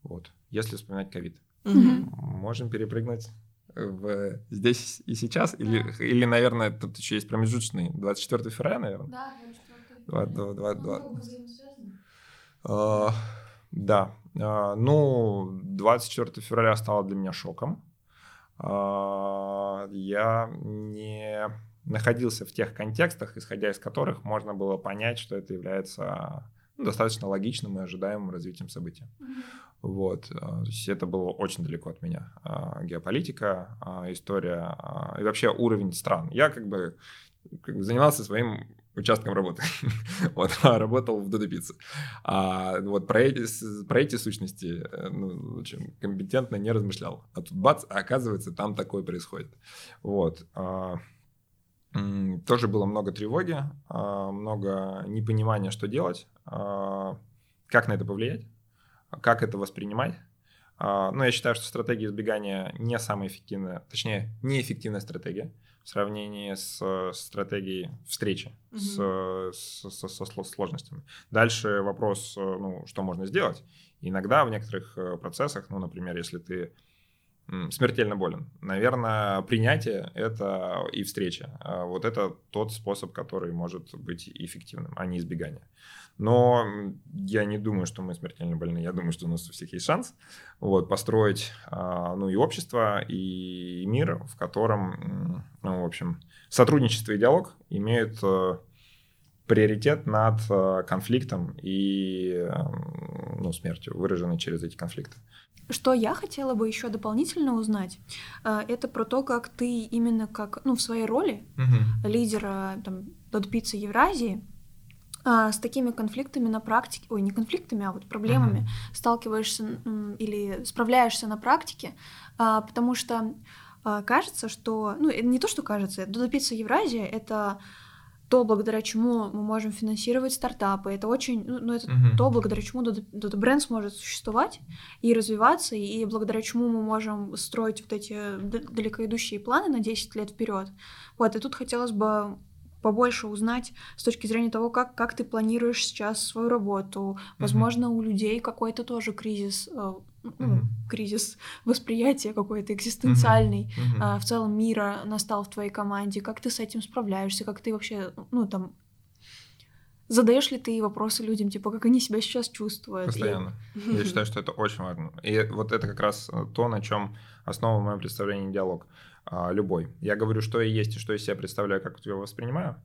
Вот. Если вспоминать ковид. Угу. Можем перепрыгнуть в здесь и сейчас? Да. Или, или, наверное, тут еще есть промежуточный, 24 февраля, наверное? Да, 24 2, 2, 2, 2. да. А, ну, 24 февраля стало для меня шоком. А, я не находился в тех контекстах, исходя из которых можно было понять, что это является ну, достаточно логичным и ожидаемым развитием событий. Mm-hmm. Вот. А, то есть это было очень далеко от меня. А, геополитика, а, история и вообще уровень стран. Я как бы, как бы занимался своим участком работы. вот, работал в Додопице. А вот про эти, про эти сущности э, ну, очень компетентно не размышлял. А тут бац, а оказывается, там такое происходит. Вот. Тоже было много тревоги, много непонимания, что делать, как на это повлиять как это воспринимать. А, ну, я считаю, что стратегия избегания не самая эффективная, точнее, неэффективная стратегия в сравнении с стратегией встречи mm-hmm. с, с, со, со сложностями. Дальше вопрос, ну, что можно сделать. Иногда в некоторых э, процессах, ну, например, если ты смертельно болен. Наверное, принятие это и встреча. А вот это тот способ, который может быть эффективным, а не избегание. Но я не думаю, что мы смертельно больны. Я думаю, что у нас у всех есть шанс вот, построить а, ну, и общество, и мир, в котором, ну, в общем, сотрудничество и диалог имеют э, приоритет над э, конфликтом и ну, смертью, выраженной через эти конфликты. Что я хотела бы еще дополнительно узнать, э, это про то, как ты именно как, ну, в своей роли угу. лидера там, Додпицы Евразии с такими конфликтами на практике, ой, не конфликтами, а вот проблемами mm-hmm. сталкиваешься или справляешься на практике, а, потому что а, кажется, что, ну, не то, что кажется, Додопицца Евразия — это то, благодаря чему мы можем финансировать стартапы. Это очень, ну, ну это uh-huh. то, благодаря чему Dodo Brand сможет существовать и развиваться, и благодаря чему мы можем строить вот эти далекоидущие планы на 10 лет вперед. Вот, и тут хотелось бы побольше узнать с точки зрения того, как, как ты планируешь сейчас свою работу. Возможно, mm-hmm. у людей какой-то тоже кризис, э, ну, mm-hmm. кризис восприятия какой-то экзистенциальный mm-hmm. э, в целом мира настал в твоей команде. Как ты с этим справляешься? Как ты вообще, ну, там, Задаешь ли ты вопросы людям, типа, как они себя сейчас чувствуют? Постоянно. И... Я считаю, что это очень важно. И вот это как раз то, на чем основа моего представления диалог. А, любой. Я говорю, что я есть и что я себя представляю, как я воспринимаю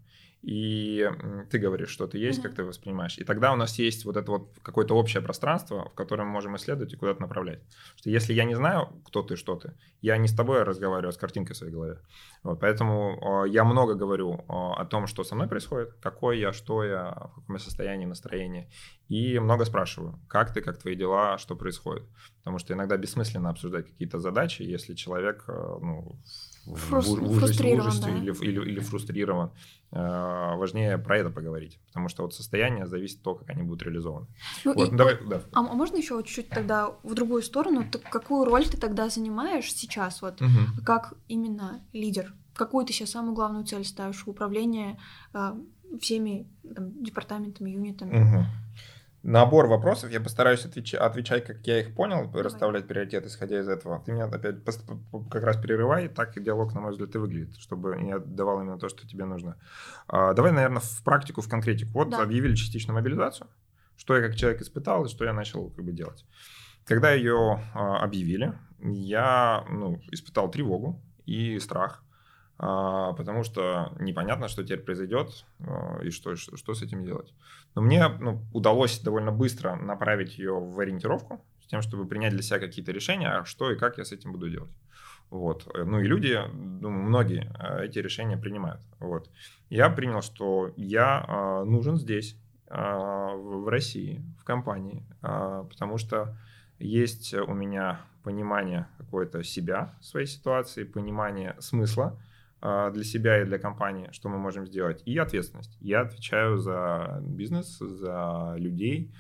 и ты говоришь, что ты есть, mm-hmm. как ты воспринимаешь. И тогда у нас есть вот это вот какое-то общее пространство, в котором мы можем исследовать и куда-то направлять. Что если я не знаю, кто ты, что ты, я не с тобой разговариваю, а с картинкой в своей голове. Вот, поэтому я много говорю о том, что со мной происходит, какой я, что я, в каком я состоянии, настроении. И много спрашиваю, как ты, как твои дела, что происходит. Потому что иногда бессмысленно обсуждать какие-то задачи, если человек э, ну, Фрус... в, в ужасе, в ужасе да. или, или, или фрустрирован. Э, важнее про это поговорить, потому что вот состояние зависит от того, как они будут реализованы. Ну, вот, и, ну, давай, да. а, можно еще чуть-чуть тогда в другую сторону? Так какую роль ты тогда занимаешь сейчас, вот угу. как именно лидер? Какую ты себе самую главную цель ставишь в управлении э, всеми там, департаментами, юнитами? Угу набор вопросов. Я постараюсь отвеч... отвечать, как я их понял, Давай. расставлять приоритет, исходя из этого. Ты меня опять как раз перерывай, так и диалог, на мой взгляд, и выглядит, чтобы я давал именно то, что тебе нужно. А, давай, наверное, в практику, в конкретику. Вот да. объявили частичную мобилизацию. Что я как человек испытал и что я начал как бы делать. Когда ее а, объявили, я ну, испытал тревогу и страх потому что непонятно, что теперь произойдет а, и что, что, что с этим делать. Но мне ну, удалось довольно быстро направить ее в ориентировку, с тем, чтобы принять для себя какие-то решения, а что и как я с этим буду делать. Вот. Ну и люди, думаю, многие а, эти решения принимают. Вот. Я принял, что я нужен здесь, в России, в компании, потому что есть у меня понимание какое-то себя, своей ситуации, понимание смысла, а, для себя и для компании, что мы можем сделать, и ответственность. Я отвечаю за бизнес, за людей,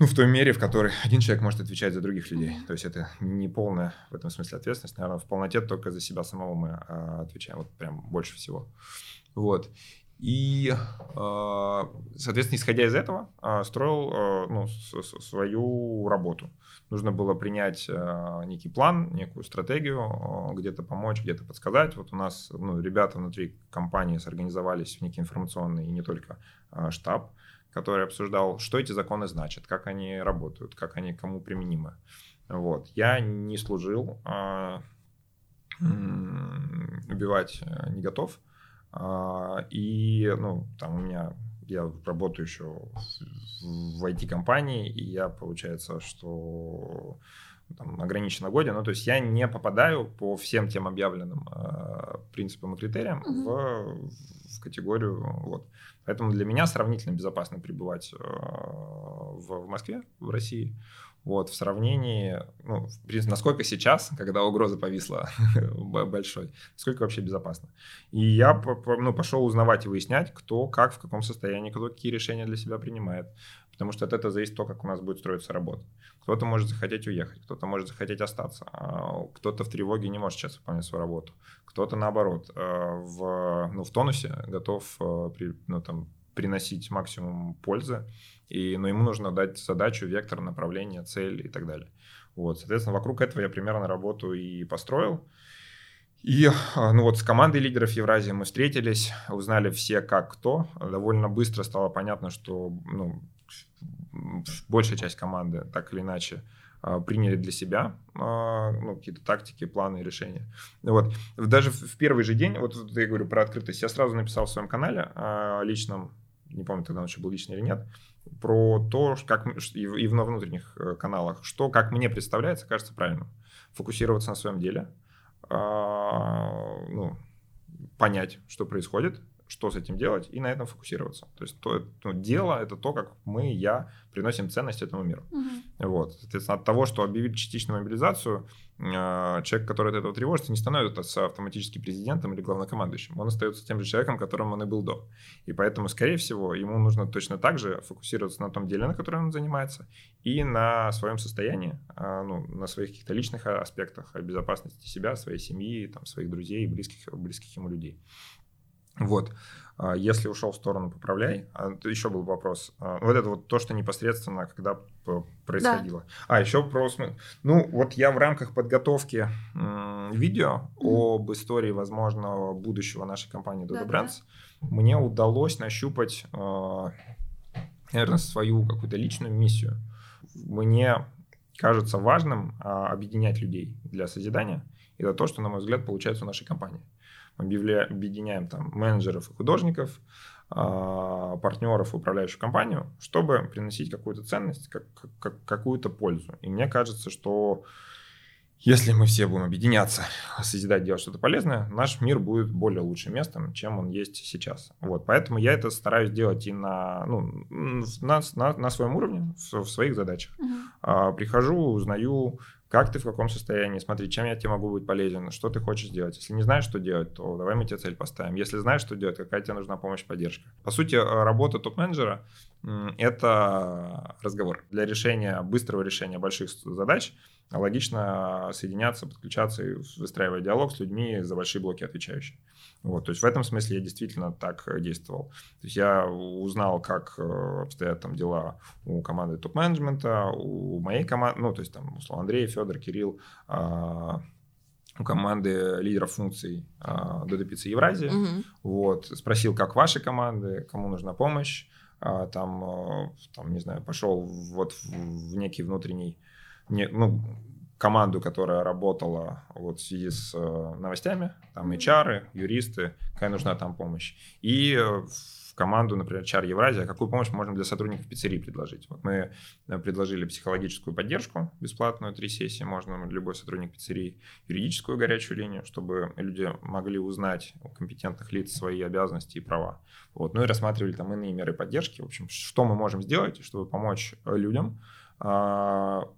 ну, в той мере, в которой один человек может отвечать за других людей. То есть это не полная в этом смысле ответственность. Наверное, в полноте только за себя самого мы а, отвечаем, вот прям больше всего. Вот. И, а, соответственно, исходя из этого, строил ну, свою работу нужно было принять некий план, некую стратегию, где-то помочь, где-то подсказать. Вот у нас ну, ребята внутри компании сорганизовались в некий информационный и не только штаб, который обсуждал, что эти законы значат, как они работают, как они кому применимы. Вот. Я не служил, убивать не готов. И ну, там у меня я работаю еще в IT-компании, и я, получается, что там, ограниченно годен. Ну, то есть я не попадаю по всем тем объявленным э, принципам и критериям mm-hmm. в, в категорию. Вот. Поэтому для меня сравнительно безопасно пребывать э, в, в Москве, в России. Вот, в сравнении, ну, в принципе, насколько сейчас, когда угроза повисла большой, насколько вообще безопасно. И я ну, пошел узнавать и выяснять, кто как, в каком состоянии, кто какие решения для себя принимает. Потому что от этого зависит то, как у нас будет строиться работа. Кто-то может захотеть уехать, кто-то может захотеть остаться, а кто-то в тревоге не может сейчас выполнять свою работу, кто-то наоборот э, в, ну, в тонусе готов э, ну, там, приносить максимум пользы и, но ему нужно дать задачу, вектор, направление, цель и так далее. Вот, соответственно, вокруг этого я примерно работу и построил. И а, ну вот с командой лидеров Евразии мы встретились, узнали все как кто. Довольно быстро стало понятно, что ну, большая часть команды так или иначе а, приняли для себя а, ну, какие-то тактики, планы, решения. Вот. Даже в первый же день, вот я говорю про открытость, я сразу написал в своем канале личном, не помню, тогда он еще был личный или нет, про то, как и в внутренних э, каналах, что, как мне представляется, кажется правильным. Фокусироваться на своем деле, а, ну, понять, что происходит, что с этим делать, и на этом фокусироваться. То есть то, ну, дело — это то, как мы, я, приносим ценность этому миру. Угу. Вот. Соответственно, от того, что объявить частичную мобилизацию, человек, который от этого тревожится, не становится автоматически президентом или главнокомандующим. Он остается тем же человеком, которым он и был до. И поэтому, скорее всего, ему нужно точно так же фокусироваться на том деле, на котором он занимается, и на своем состоянии, э, ну, на своих каких-то личных аспектах, о безопасности себя, своей семьи, там, своих друзей, близких, близких ему людей. Вот. А, если ушел в сторону, поправляй. А, еще был вопрос. А, вот это вот то, что непосредственно, когда происходило. Да. А, еще про... Ну, вот я в рамках подготовки видео mm-hmm. об истории возможного будущего нашей компании Dodo да, Brands, да. мне удалось нащупать, наверное, свою какую-то личную миссию. Мне кажется важным объединять людей для созидания. И это то, что, на мой взгляд, получается у нашей компании объединяем там менеджеров и художников, а, партнеров, управляющую компанию, чтобы приносить какую-то ценность, как, как, какую-то пользу. И мне кажется, что если мы все будем объединяться, созидать, делать что-то полезное, наш мир будет более лучшим местом, чем он есть сейчас. Вот, поэтому я это стараюсь делать и на, ну, на, на, на своем уровне, в, в своих задачах. Uh-huh. А, прихожу, узнаю, как ты в каком состоянии, смотри, чем я тебе могу быть полезен, что ты хочешь сделать. Если не знаешь, что делать, то давай мы тебе цель поставим. Если знаешь, что делать, какая тебе нужна помощь, поддержка. По сути, э, работа топ-менеджера – это разговор. Для решения, быстрого решения больших задач логично соединяться, подключаться и выстраивать диалог с людьми за большие блоки отвечающие. Вот, то есть в этом смысле я действительно так э, действовал. То есть я узнал, как э, обстоят там дела у команды топ-менеджмента, у моей команды, ну, то есть там, условно, Андрей, Федор, Кирилл, а, у команды лидеров функций а, Додопицы Евразии. Угу. Вот, спросил, как ваши команды, кому нужна помощь. А, там, э, там, не знаю, пошел вот в некий внутренний, не, ну, команду, которая работала вот в связи с э, новостями, там HR, юристы, какая нужна там помощь. И э, в команду, например, HR Евразия, какую помощь можем для сотрудников пиццерии предложить. Вот мы э, предложили психологическую поддержку бесплатную, три сессии, можно любой сотрудник пиццерии, юридическую горячую линию, чтобы люди могли узнать у компетентных лиц свои обязанности и права. Вот. Ну и рассматривали там иные меры поддержки. В общем, что мы можем сделать, чтобы помочь людям а,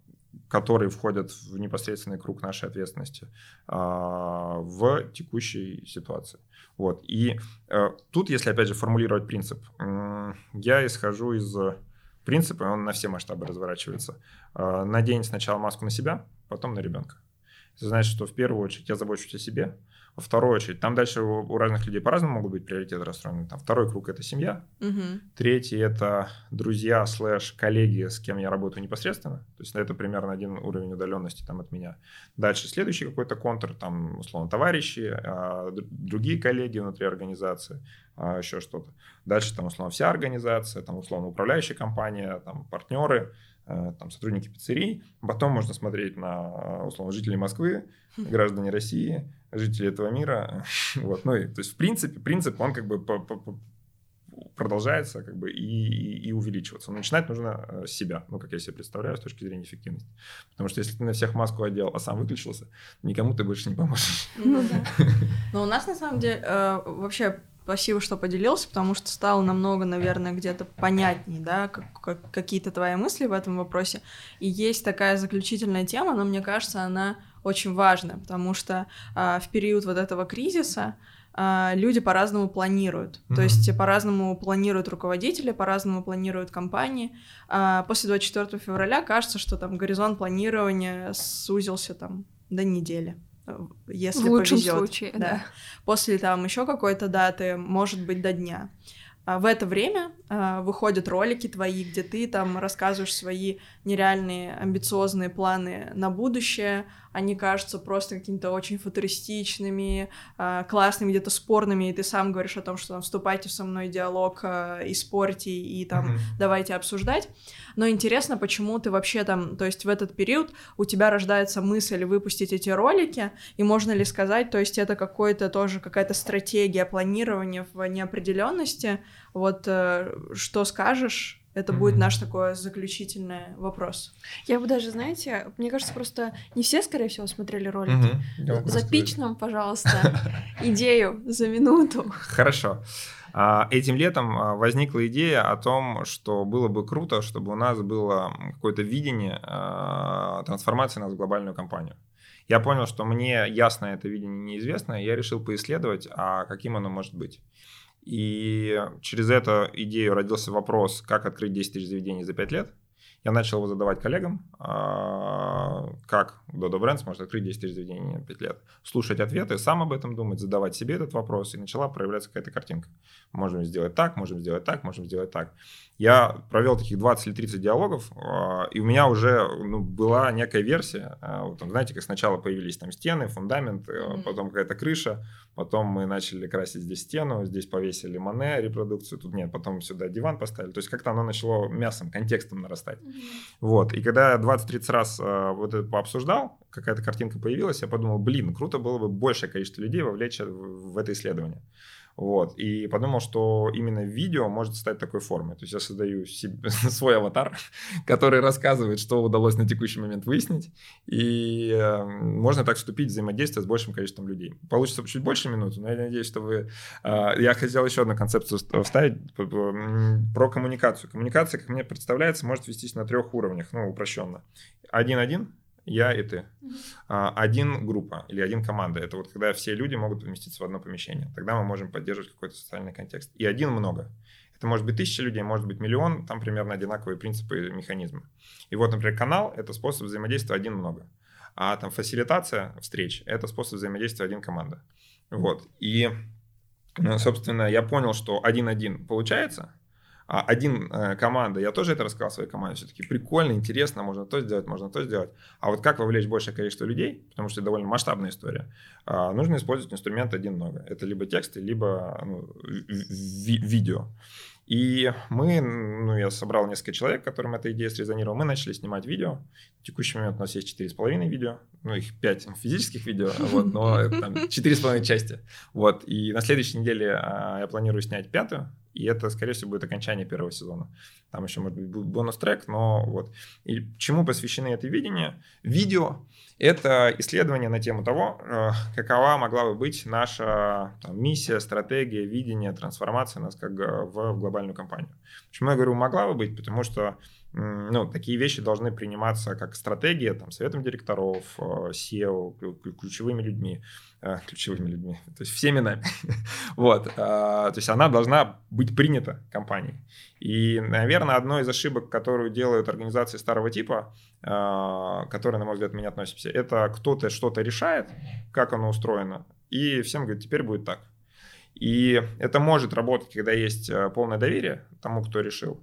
которые входят в непосредственный круг нашей ответственности а, в текущей ситуации. Вот. И э, тут, если опять же формулировать принцип, я исхожу из принципа, он на все масштабы разворачивается. А, надень сначала маску на себя, потом на ребенка. Это значит, что в первую очередь я забочусь о себе, вторую очередь, там дальше у, у разных людей по-разному могут быть приоритеты расстроены. Там второй круг – это семья. Угу. Третий – это друзья слэш коллеги, с кем я работаю непосредственно. То есть это примерно один уровень удаленности там от меня. Дальше следующий какой-то контур, там, условно, товарищи, а, другие коллеги внутри организации, а, еще что-то. Дальше там, условно, вся организация, там, условно, управляющая компания, там, партнеры – там, сотрудники пиццерий. Потом можно смотреть на, условно, жителей Москвы, хм. граждане России, жители этого мира. Вот. Ну, и, то есть, в принципе, принцип, он как бы по, по, по продолжается как бы и, и, и увеличиваться. Но начинать нужно э, с себя, ну, как я себе представляю, с точки зрения эффективности. Потому что если ты на всех маску одел, а сам выключился, никому ты больше не поможешь. Ну, да. Но у нас, на самом деле, э, вообще Спасибо, что поделился, потому что стало намного, наверное, где-то понятней, да, как, как, какие-то твои мысли в этом вопросе. И есть такая заключительная тема, но мне кажется, она очень важная, потому что а, в период вот этого кризиса а, люди по-разному планируют. Mm-hmm. То есть по-разному планируют руководители, по-разному планируют компании. А, после 24 февраля кажется, что там горизонт планирования сузился там до недели если в лучшем повезет. случае, да. да. После там еще какой-то даты, может быть, до дня. А в это время а, выходят ролики твои, где ты там рассказываешь свои нереальные амбициозные планы на будущее, они кажутся просто какими-то очень футуристичными, э, классными, где-то спорными, и ты сам говоришь о том, что там, вступайте со мной в диалог э, и спорьте, и там mm-hmm. давайте обсуждать. Но интересно, почему ты вообще там, то есть в этот период у тебя рождается мысль выпустить эти ролики, и можно ли сказать, то есть это какой-то тоже какая-то стратегия планирования в неопределенности, вот э, что скажешь это mm-hmm. будет наш такой заключительный вопрос. Я бы даже, знаете, мне кажется, просто не все, скорее всего, смотрели ролики. Mm-hmm. Запич нам, пожалуйста, идею за минуту. Хорошо. А, этим летом а, возникла идея о том, что было бы круто, чтобы у нас было какое-то видение а, трансформации нас в глобальную компанию. Я понял, что мне ясно это видение неизвестно, и я решил поисследовать, а каким оно может быть. И через эту идею родился вопрос, как открыть 10 тысяч заведений за 5 лет. Я начал его задавать коллегам, а, как Dodo Brands может открыть 10 тысяч заведений на 5 лет. Слушать ответы, сам об этом думать, задавать себе этот вопрос, и начала проявляться какая-то картинка. Можем сделать так, можем сделать так, можем сделать так. Я провел таких 20 или 30 диалогов, а, и у меня уже ну, была некая версия. А, вот, там, знаете, как сначала появились там стены, фундамент, mm-hmm. потом какая-то крыша, потом мы начали красить здесь стену, здесь повесили мане, репродукцию, тут нет, потом сюда диван поставили. То есть как-то оно начало мясом, контекстом нарастать. Mm-hmm. Вот, и когда я 20-30 раз а, вот это пообсуждал, какая-то картинка появилась, я подумал, блин, круто было бы большее количество людей вовлечь в это исследование. Вот. И подумал, что именно видео может стать такой формой. То есть я создаю себе, свой аватар, который рассказывает, что удалось на текущий момент выяснить. И э, можно так вступить в взаимодействие с большим количеством людей. Получится чуть больше минуты, но я надеюсь, что вы... Э, я хотел еще одну концепцию вставить про коммуникацию. Коммуникация, как мне представляется, может вестись на трех уровнях, ну, упрощенно. Один-один, я и ты. А, один группа или один команда. Это вот когда все люди могут поместиться в одно помещение. Тогда мы можем поддерживать какой-то социальный контекст. И один много. Это может быть тысяча людей, может быть миллион, там примерно одинаковые принципы и механизмы. И вот, например, канал – это способ взаимодействия один много. А там фасилитация встреч – это способ взаимодействия один команда. Вот. И, ну, собственно, я понял, что один-один получается – один э, команда, я тоже это рассказал своей команде, все-таки прикольно, интересно, можно то сделать, можно то сделать. А вот как вовлечь большее количество людей, потому что это довольно масштабная история, э, нужно использовать инструмент один много. Это либо тексты, либо ну, ви- видео. И мы, ну, я собрал несколько человек, которым эта идея срезонировала, мы начали снимать видео. В текущий момент у нас есть 4,5 видео, ну, их 5 физических видео, вот, но там 4,5 части. Вот, и на следующей неделе а, я планирую снять пятую, и это, скорее всего, будет окончание первого сезона. Там еще, может быть, бонус-трек, но вот. И чему посвящены это видение? Видео — это исследование на тему того, э, какова могла бы быть наша там, миссия, стратегия, видение, трансформация нас как э, в глобальную компанию. Почему я говорю «могла бы быть»? Потому что ну, такие вещи должны приниматься как стратегия, там, советом директоров, э, SEO, ключевыми людьми, э, ключевыми людьми, то есть всеми нами. вот, э, то есть она должна быть принята компанией. И, наверное, одной из ошибок, которую делают организации старого типа, которые, на мой взгляд, меня относятся, это кто-то что-то решает, как оно устроено, и всем говорит, теперь будет так. И это может работать, когда есть полное доверие тому, кто решил.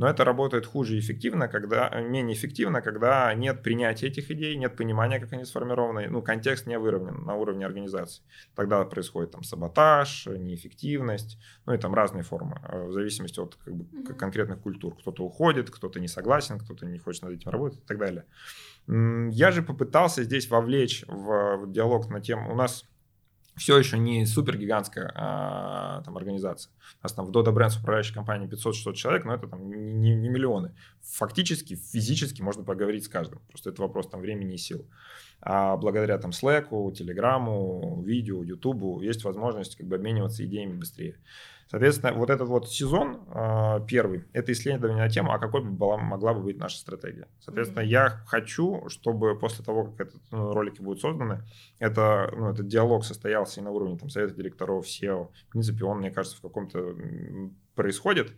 Но это работает хуже эффективно, когда, менее эффективно, когда нет принятия этих идей, нет понимания, как они сформированы, ну, контекст не выровнен на уровне организации. Тогда происходит там саботаж, неэффективность, ну и там разные формы, э, в зависимости от как бы, конкретных культур. Кто-то уходит, кто-то не согласен, кто-то не хочет над этим работать и так далее. Я же попытался здесь вовлечь в диалог на тему, у нас все еще не супер гигантская а, там, организация. У нас там в Dodo Brands управляющей компании 500-600 человек, но это там не, не миллионы. Фактически, физически можно поговорить с каждым. Просто это вопрос там времени и сил. А благодаря там Slack, Telegram, видео, YouTube есть возможность как бы обмениваться идеями быстрее. Соответственно, вот этот вот сезон э, первый, это исследование на тему, а какой бы была, могла бы быть наша стратегия. Соответственно, mm-hmm. я хочу, чтобы после того, как этот, ну, ролики будут созданы, это, ну, этот диалог состоялся и на уровне там, совета директоров, SEO. В принципе, он, мне кажется, в каком-то происходит.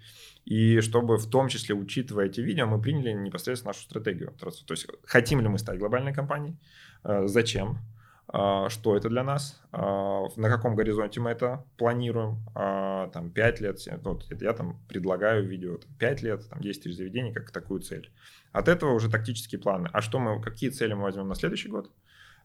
И чтобы в том числе, учитывая эти видео, мы приняли непосредственно нашу стратегию. То есть, хотим ли мы стать глобальной компанией, э, зачем, а, что это для нас, а, на каком горизонте мы это планируем, а, там 5 лет, вот я там предлагаю видео 5 лет, там 10 тысяч заведений как такую цель. От этого уже тактические планы. А что мы, какие цели мы возьмем на следующий год?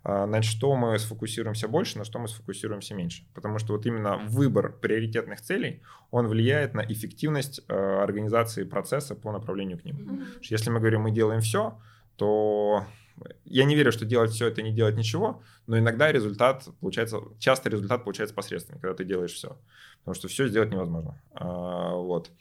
На что мы сфокусируемся больше, на что мы сфокусируемся меньше. Потому что вот именно выбор приоритетных целей, он влияет на эффективность организации процесса по направлению к ним. Mm-hmm. Если мы говорим, мы делаем все, то я не верю, что делать все это не делать ничего, но иногда результат получается, часто результат получается посредственный, когда ты делаешь все, потому что все сделать невозможно. А, вот.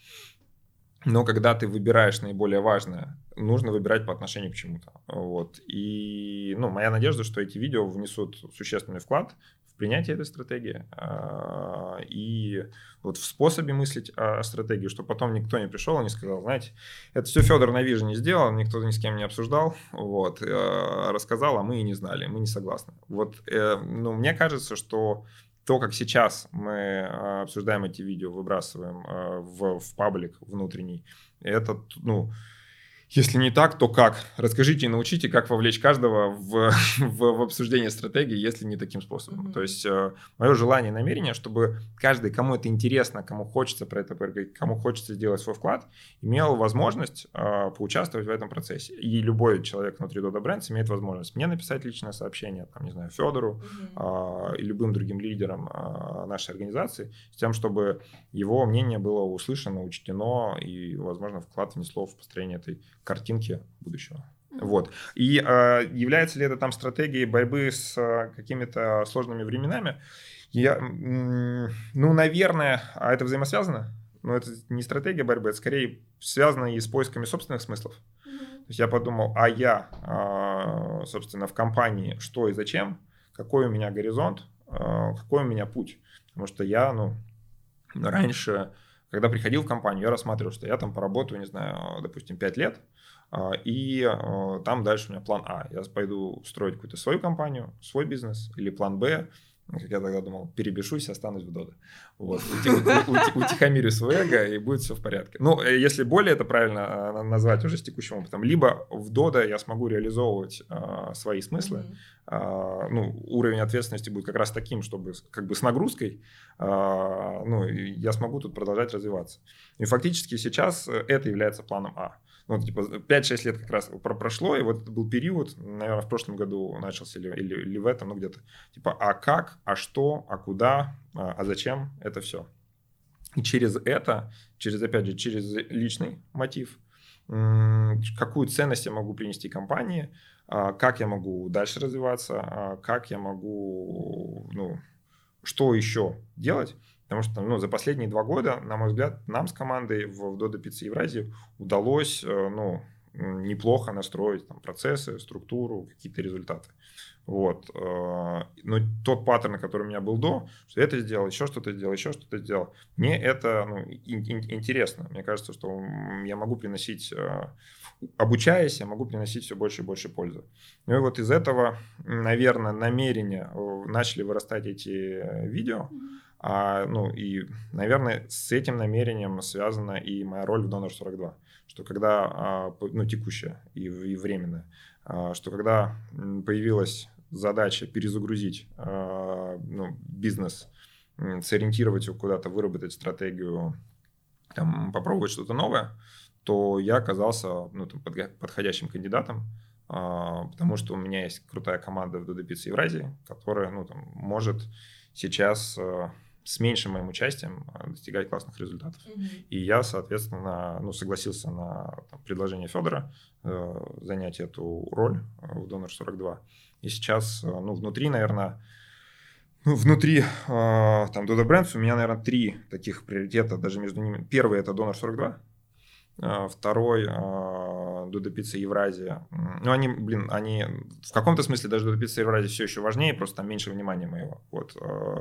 Но когда ты выбираешь наиболее важное, нужно выбирать по отношению к чему-то. Вот. И ну, моя надежда, что эти видео внесут существенный вклад принятии этой стратегии а, и вот в способе мыслить о стратегии, чтобы потом никто не пришел и не сказал, знаете, это все Федор на не сделал, никто ни с кем не обсуждал, вот, э, рассказал, а мы и не знали, мы не согласны. Вот, э, ну, мне кажется, что то, как сейчас мы обсуждаем эти видео, выбрасываем в, в паблик внутренний, это, ну, если не так, то как? Расскажите и научите, как вовлечь каждого в, в, в обсуждение стратегии, если не таким способом. Mm-hmm. То есть э, мое желание и намерение, чтобы каждый, кому это интересно, кому хочется про это поговорить, кому хочется сделать свой вклад, имел возможность э, поучаствовать в этом процессе. И любой человек внутри Dodo Brands имеет возможность мне написать личное сообщение, там, не знаю, Федору mm-hmm. э, и любым другим лидерам э, нашей организации, с тем, чтобы его мнение было услышано, учтено и, возможно, вклад внесло в построение этой картинки будущего. Вот. И э, является ли это там стратегией борьбы с э, какими-то сложными временами? Я, ну, наверное, а это взаимосвязано? Но это не стратегия борьбы, это скорее связано и с поисками собственных смыслов. Mm-hmm. То есть я подумал, а я, э, собственно, в компании что и зачем, какой у меня горизонт, э, какой у меня путь. Потому что я, ну, раньше, когда приходил в компанию, я рассматривал, что я там поработаю, не знаю, допустим, 5 лет, а, и а, там дальше у меня план А. Я пойду строить какую-то свою компанию, свой бизнес, или план Б, как я тогда думал, перебешусь, останусь в Дода. Вот. Утихомирю свой эго, и будет все в порядке. Ну, э, если более это правильно а, назвать уже с текущим опытом, либо в Дода я смогу реализовывать э, свои смыслы, э, ну, уровень ответственности будет как раз таким, чтобы как бы с нагрузкой, э, ну, я смогу тут продолжать развиваться. И фактически сейчас э, это является планом А ну, типа, 5-6 лет как раз прошло, и вот был период, наверное, в прошлом году начался или, или, или в этом, ну, где-то, типа, а как, а что, а куда, а, а зачем, это все. И через это, через, опять же, через личный мотив, какую ценность я могу принести компании, а, как я могу дальше развиваться, а, как я могу, ну, что еще делать, Потому что ну, за последние два года, на мой взгляд, нам с командой в Dodo Pizza Евразии удалось э, ну, неплохо настроить там, процессы, структуру, какие-то результаты. Вот. Э, но тот паттерн, который у меня был до, что это сделал, еще что-то сделал, еще что-то сделал, мне это ну, интересно. Мне кажется, что я могу приносить, э, обучаясь, я могу приносить все больше и больше пользы. Ну и вот из этого, наверное, намерения начали вырастать эти видео. Mm-hmm а, ну и, наверное, с этим намерением связана и моя роль в Donor 42, что когда, а, ну, текущая и, и временная, а, что когда появилась задача перезагрузить а, ну, бизнес, сориентировать его куда-то, выработать стратегию, там, попробовать что-то новое, то я оказался ну, там, подходящим кандидатом, потому что у меня есть крутая команда в Pizza Евразии, которая ну, там, может сейчас с меньшим моим участием а, достигать классных результатов. Mm-hmm. И я, соответственно, ну, согласился на там, предложение Федора э, занять эту роль э, в Донор 42. И сейчас, э, ну, внутри, наверное, ну, внутри э, там Dodo Brands у меня, наверное, три таких приоритета, даже между ними. Первый это Донор 42, э, второй э, Dodo Pizza Евразия. Ну, они, блин, они в каком-то смысле даже Dodo Pizza Евразия все еще важнее, просто там меньше внимания моего. Вот. Э,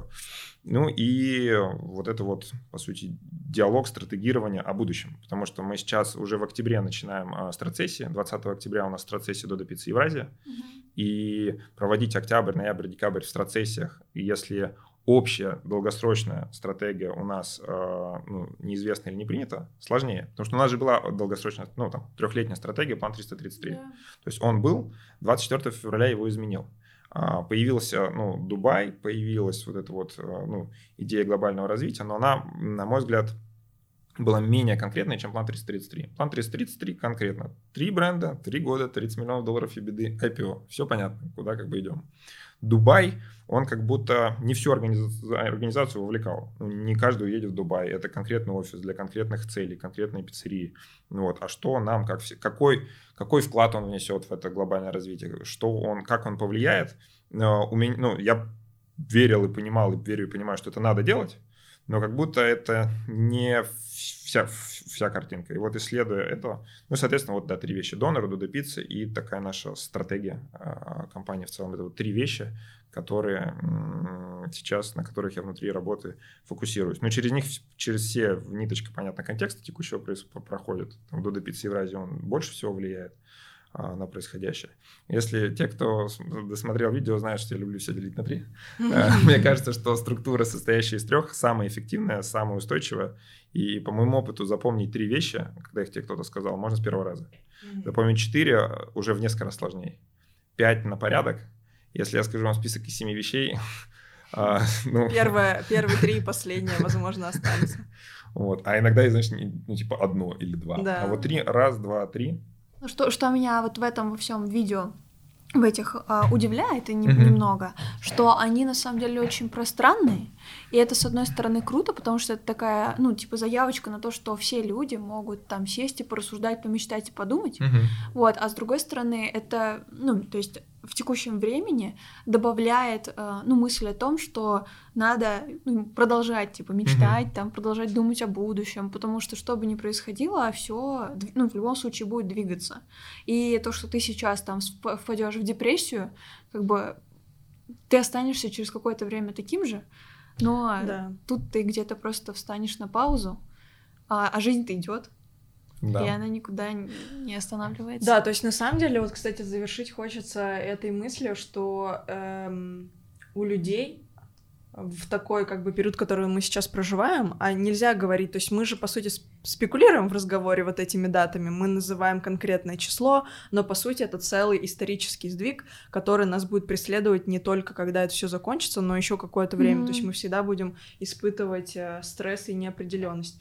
ну и вот это вот, по сути, диалог, стратегирование о будущем. Потому что мы сейчас уже в октябре начинаем а, страцессии. 20 октября у нас страцессия до Pizza Евразия. Угу. И проводить октябрь, ноябрь, декабрь в страцессиях, если общая долгосрочная стратегия у нас э, ну, неизвестна или не принята, сложнее. Потому что у нас же была долгосрочная, ну там, трехлетняя стратегия, план 333. Yeah. То есть он был, 24 февраля его изменил. А, появился ну, Дубай, появилась вот эта вот э, ну, идея глобального развития, но она, на мой взгляд, была менее конкретной, чем план 333. План 333 конкретно. Три бренда, три года, 30 миллионов долларов EBD, IPO. Все понятно, куда как бы идем. Дубай, он как будто не всю организацию, вовлекал. Ну, не каждый уедет в Дубай. Это конкретный офис для конкретных целей, конкретной пиццерии. Вот. А что нам, как какой, какой вклад он внесет в это глобальное развитие, что он, как он повлияет. У меня, ну, я верил и понимал, и верю и понимаю, что это надо делать. Но как будто это не вся, вся картинка. И вот исследуя это, ну, соответственно, вот, да, три вещи. Донор, Дуда Пицца и такая наша стратегия э, компании в целом. Это вот три вещи, которые сейчас, на которых я внутри работы фокусируюсь. Но через них, через все ниточка, понятно, контекста текущего проходит. Дуда Пицца Евразия, он больше всего влияет а, на происходящее. Если те, кто досмотрел видео, знают, что я люблю все делить на три, э, мне кажется, что структура, состоящая из трех, самая эффективная, самая устойчивая. И по моему опыту запомнить три вещи, когда их тебе кто-то сказал, можно с первого раза. Запомнить четыре уже в несколько раз сложнее. Пять на порядок. Если я скажу вам список из семи вещей, а, ну... Первое, первые три и последнее, возможно, останутся. Вот. А иногда, знаешь, ну, типа одно или два. Да. А вот три, раз, два, три, что, что меня вот в этом во всем видео в этих э, удивляет и не, mm-hmm. немного, что они на самом деле очень пространные, и это с одной стороны круто, потому что это такая, ну типа заявочка на то, что все люди могут там сесть и порассуждать, помечтать и подумать, mm-hmm. вот, а с другой стороны это, ну то есть в текущем времени добавляет, э, ну, мысль о том, что надо ну, продолжать, типа, мечтать, mm-hmm. там, продолжать думать о будущем, потому что что бы ни происходило, все, ну, в любом случае будет двигаться. И то, что ты сейчас там впадешь в депрессию, как бы ты останешься через какое-то время таким же, но да. тут ты где-то просто встанешь на паузу, а, а жизнь-то идет. Да. И она никуда не останавливается. Да, то есть на самом деле, вот, кстати, завершить хочется этой мыслью, что эм, у людей в такой как бы период, который мы сейчас проживаем, а нельзя говорить, то есть мы же по сути спекулируем в разговоре вот этими датами, мы называем конкретное число, но по сути это целый исторический сдвиг, который нас будет преследовать не только когда это все закончится, но еще какое-то время, mm-hmm. то есть мы всегда будем испытывать э, стресс и неопределенность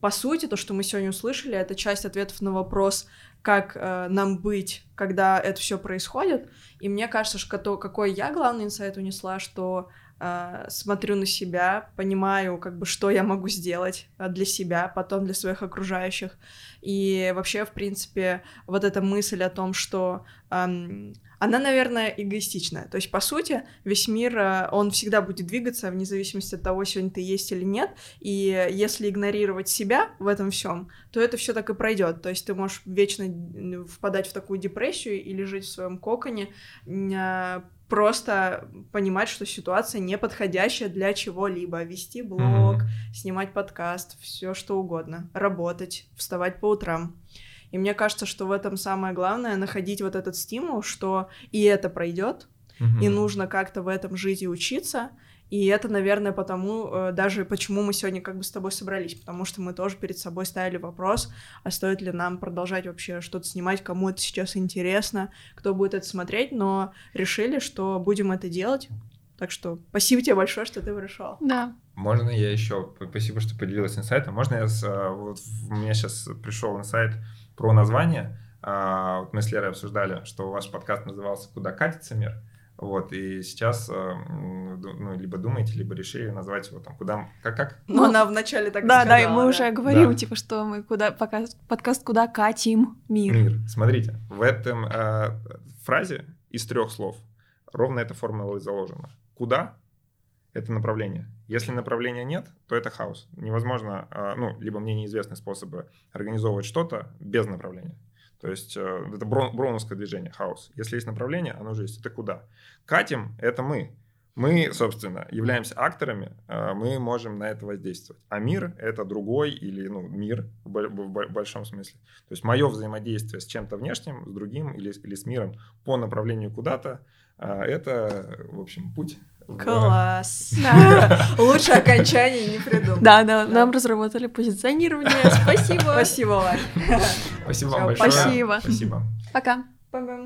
по сути, то, что мы сегодня услышали, это часть ответов на вопрос, как э, нам быть, когда это все происходит. И мне кажется, что какой я главный инсайт унесла, что э, смотрю на себя, понимаю, как бы, что я могу сделать э, для себя, потом для своих окружающих. И вообще, в принципе, вот эта мысль о том, что эм, она, наверное, эгоистичная. То есть, по сути, весь мир, э, он всегда будет двигаться вне зависимости от того, сегодня ты есть или нет. И если игнорировать себя в этом всем, то это все так и пройдет. То есть ты можешь вечно впадать в такую депрессию или жить в своем коконе, а, просто понимать, что ситуация неподходящая для чего-либо. Вести блог, mm-hmm. снимать подкаст, все что угодно. Работать, вставать по утрам. И мне кажется, что в этом самое главное находить вот этот стимул, что и это пройдет, угу. и нужно как-то в этом жить и учиться. И это, наверное, потому, э, даже почему мы сегодня как бы с тобой собрались, потому что мы тоже перед собой ставили вопрос, а стоит ли нам продолжать вообще что-то снимать, кому это сейчас интересно, кто будет это смотреть, но решили, что будем это делать. Так что спасибо тебе большое, что ты пришел. Да. Можно я еще, спасибо, что поделилась инсайтом. Можно я, с, э, вот у меня сейчас пришел инсайт, про название. А, вот мы с Лерой обсуждали, что ваш подкаст назывался «Куда катится мир?». Вот, и сейчас, э, ну, либо думаете, либо решили назвать его там, куда, как, как? Ну, она вначале так Да, сказала, да, и мы да. уже говорим, да. типа, что мы куда, подкаст, подкаст «Куда катим мир?». Мир. Смотрите, в этом э, фразе из трех слов ровно эта формула и заложена. Куда — это направление. Если направления нет, то это хаос. Невозможно, а, ну, либо мне неизвестны способы организовывать что-то без направления. То есть э, это броуновское движение, хаос. Если есть направление, оно уже есть. Это куда? Катим — это мы. Мы, собственно, являемся акторами, а, мы можем на это воздействовать. А мир — это другой или ну, мир в большом смысле. То есть мое взаимодействие с чем-то внешним, с другим или, или с миром по направлению куда-то а, — это, в общем, путь Класс. Лучше окончание не придумал. Да, нам разработали позиционирование. Спасибо. Спасибо, Вань. Спасибо вам большое. Спасибо. Спасибо. Пока. Пока.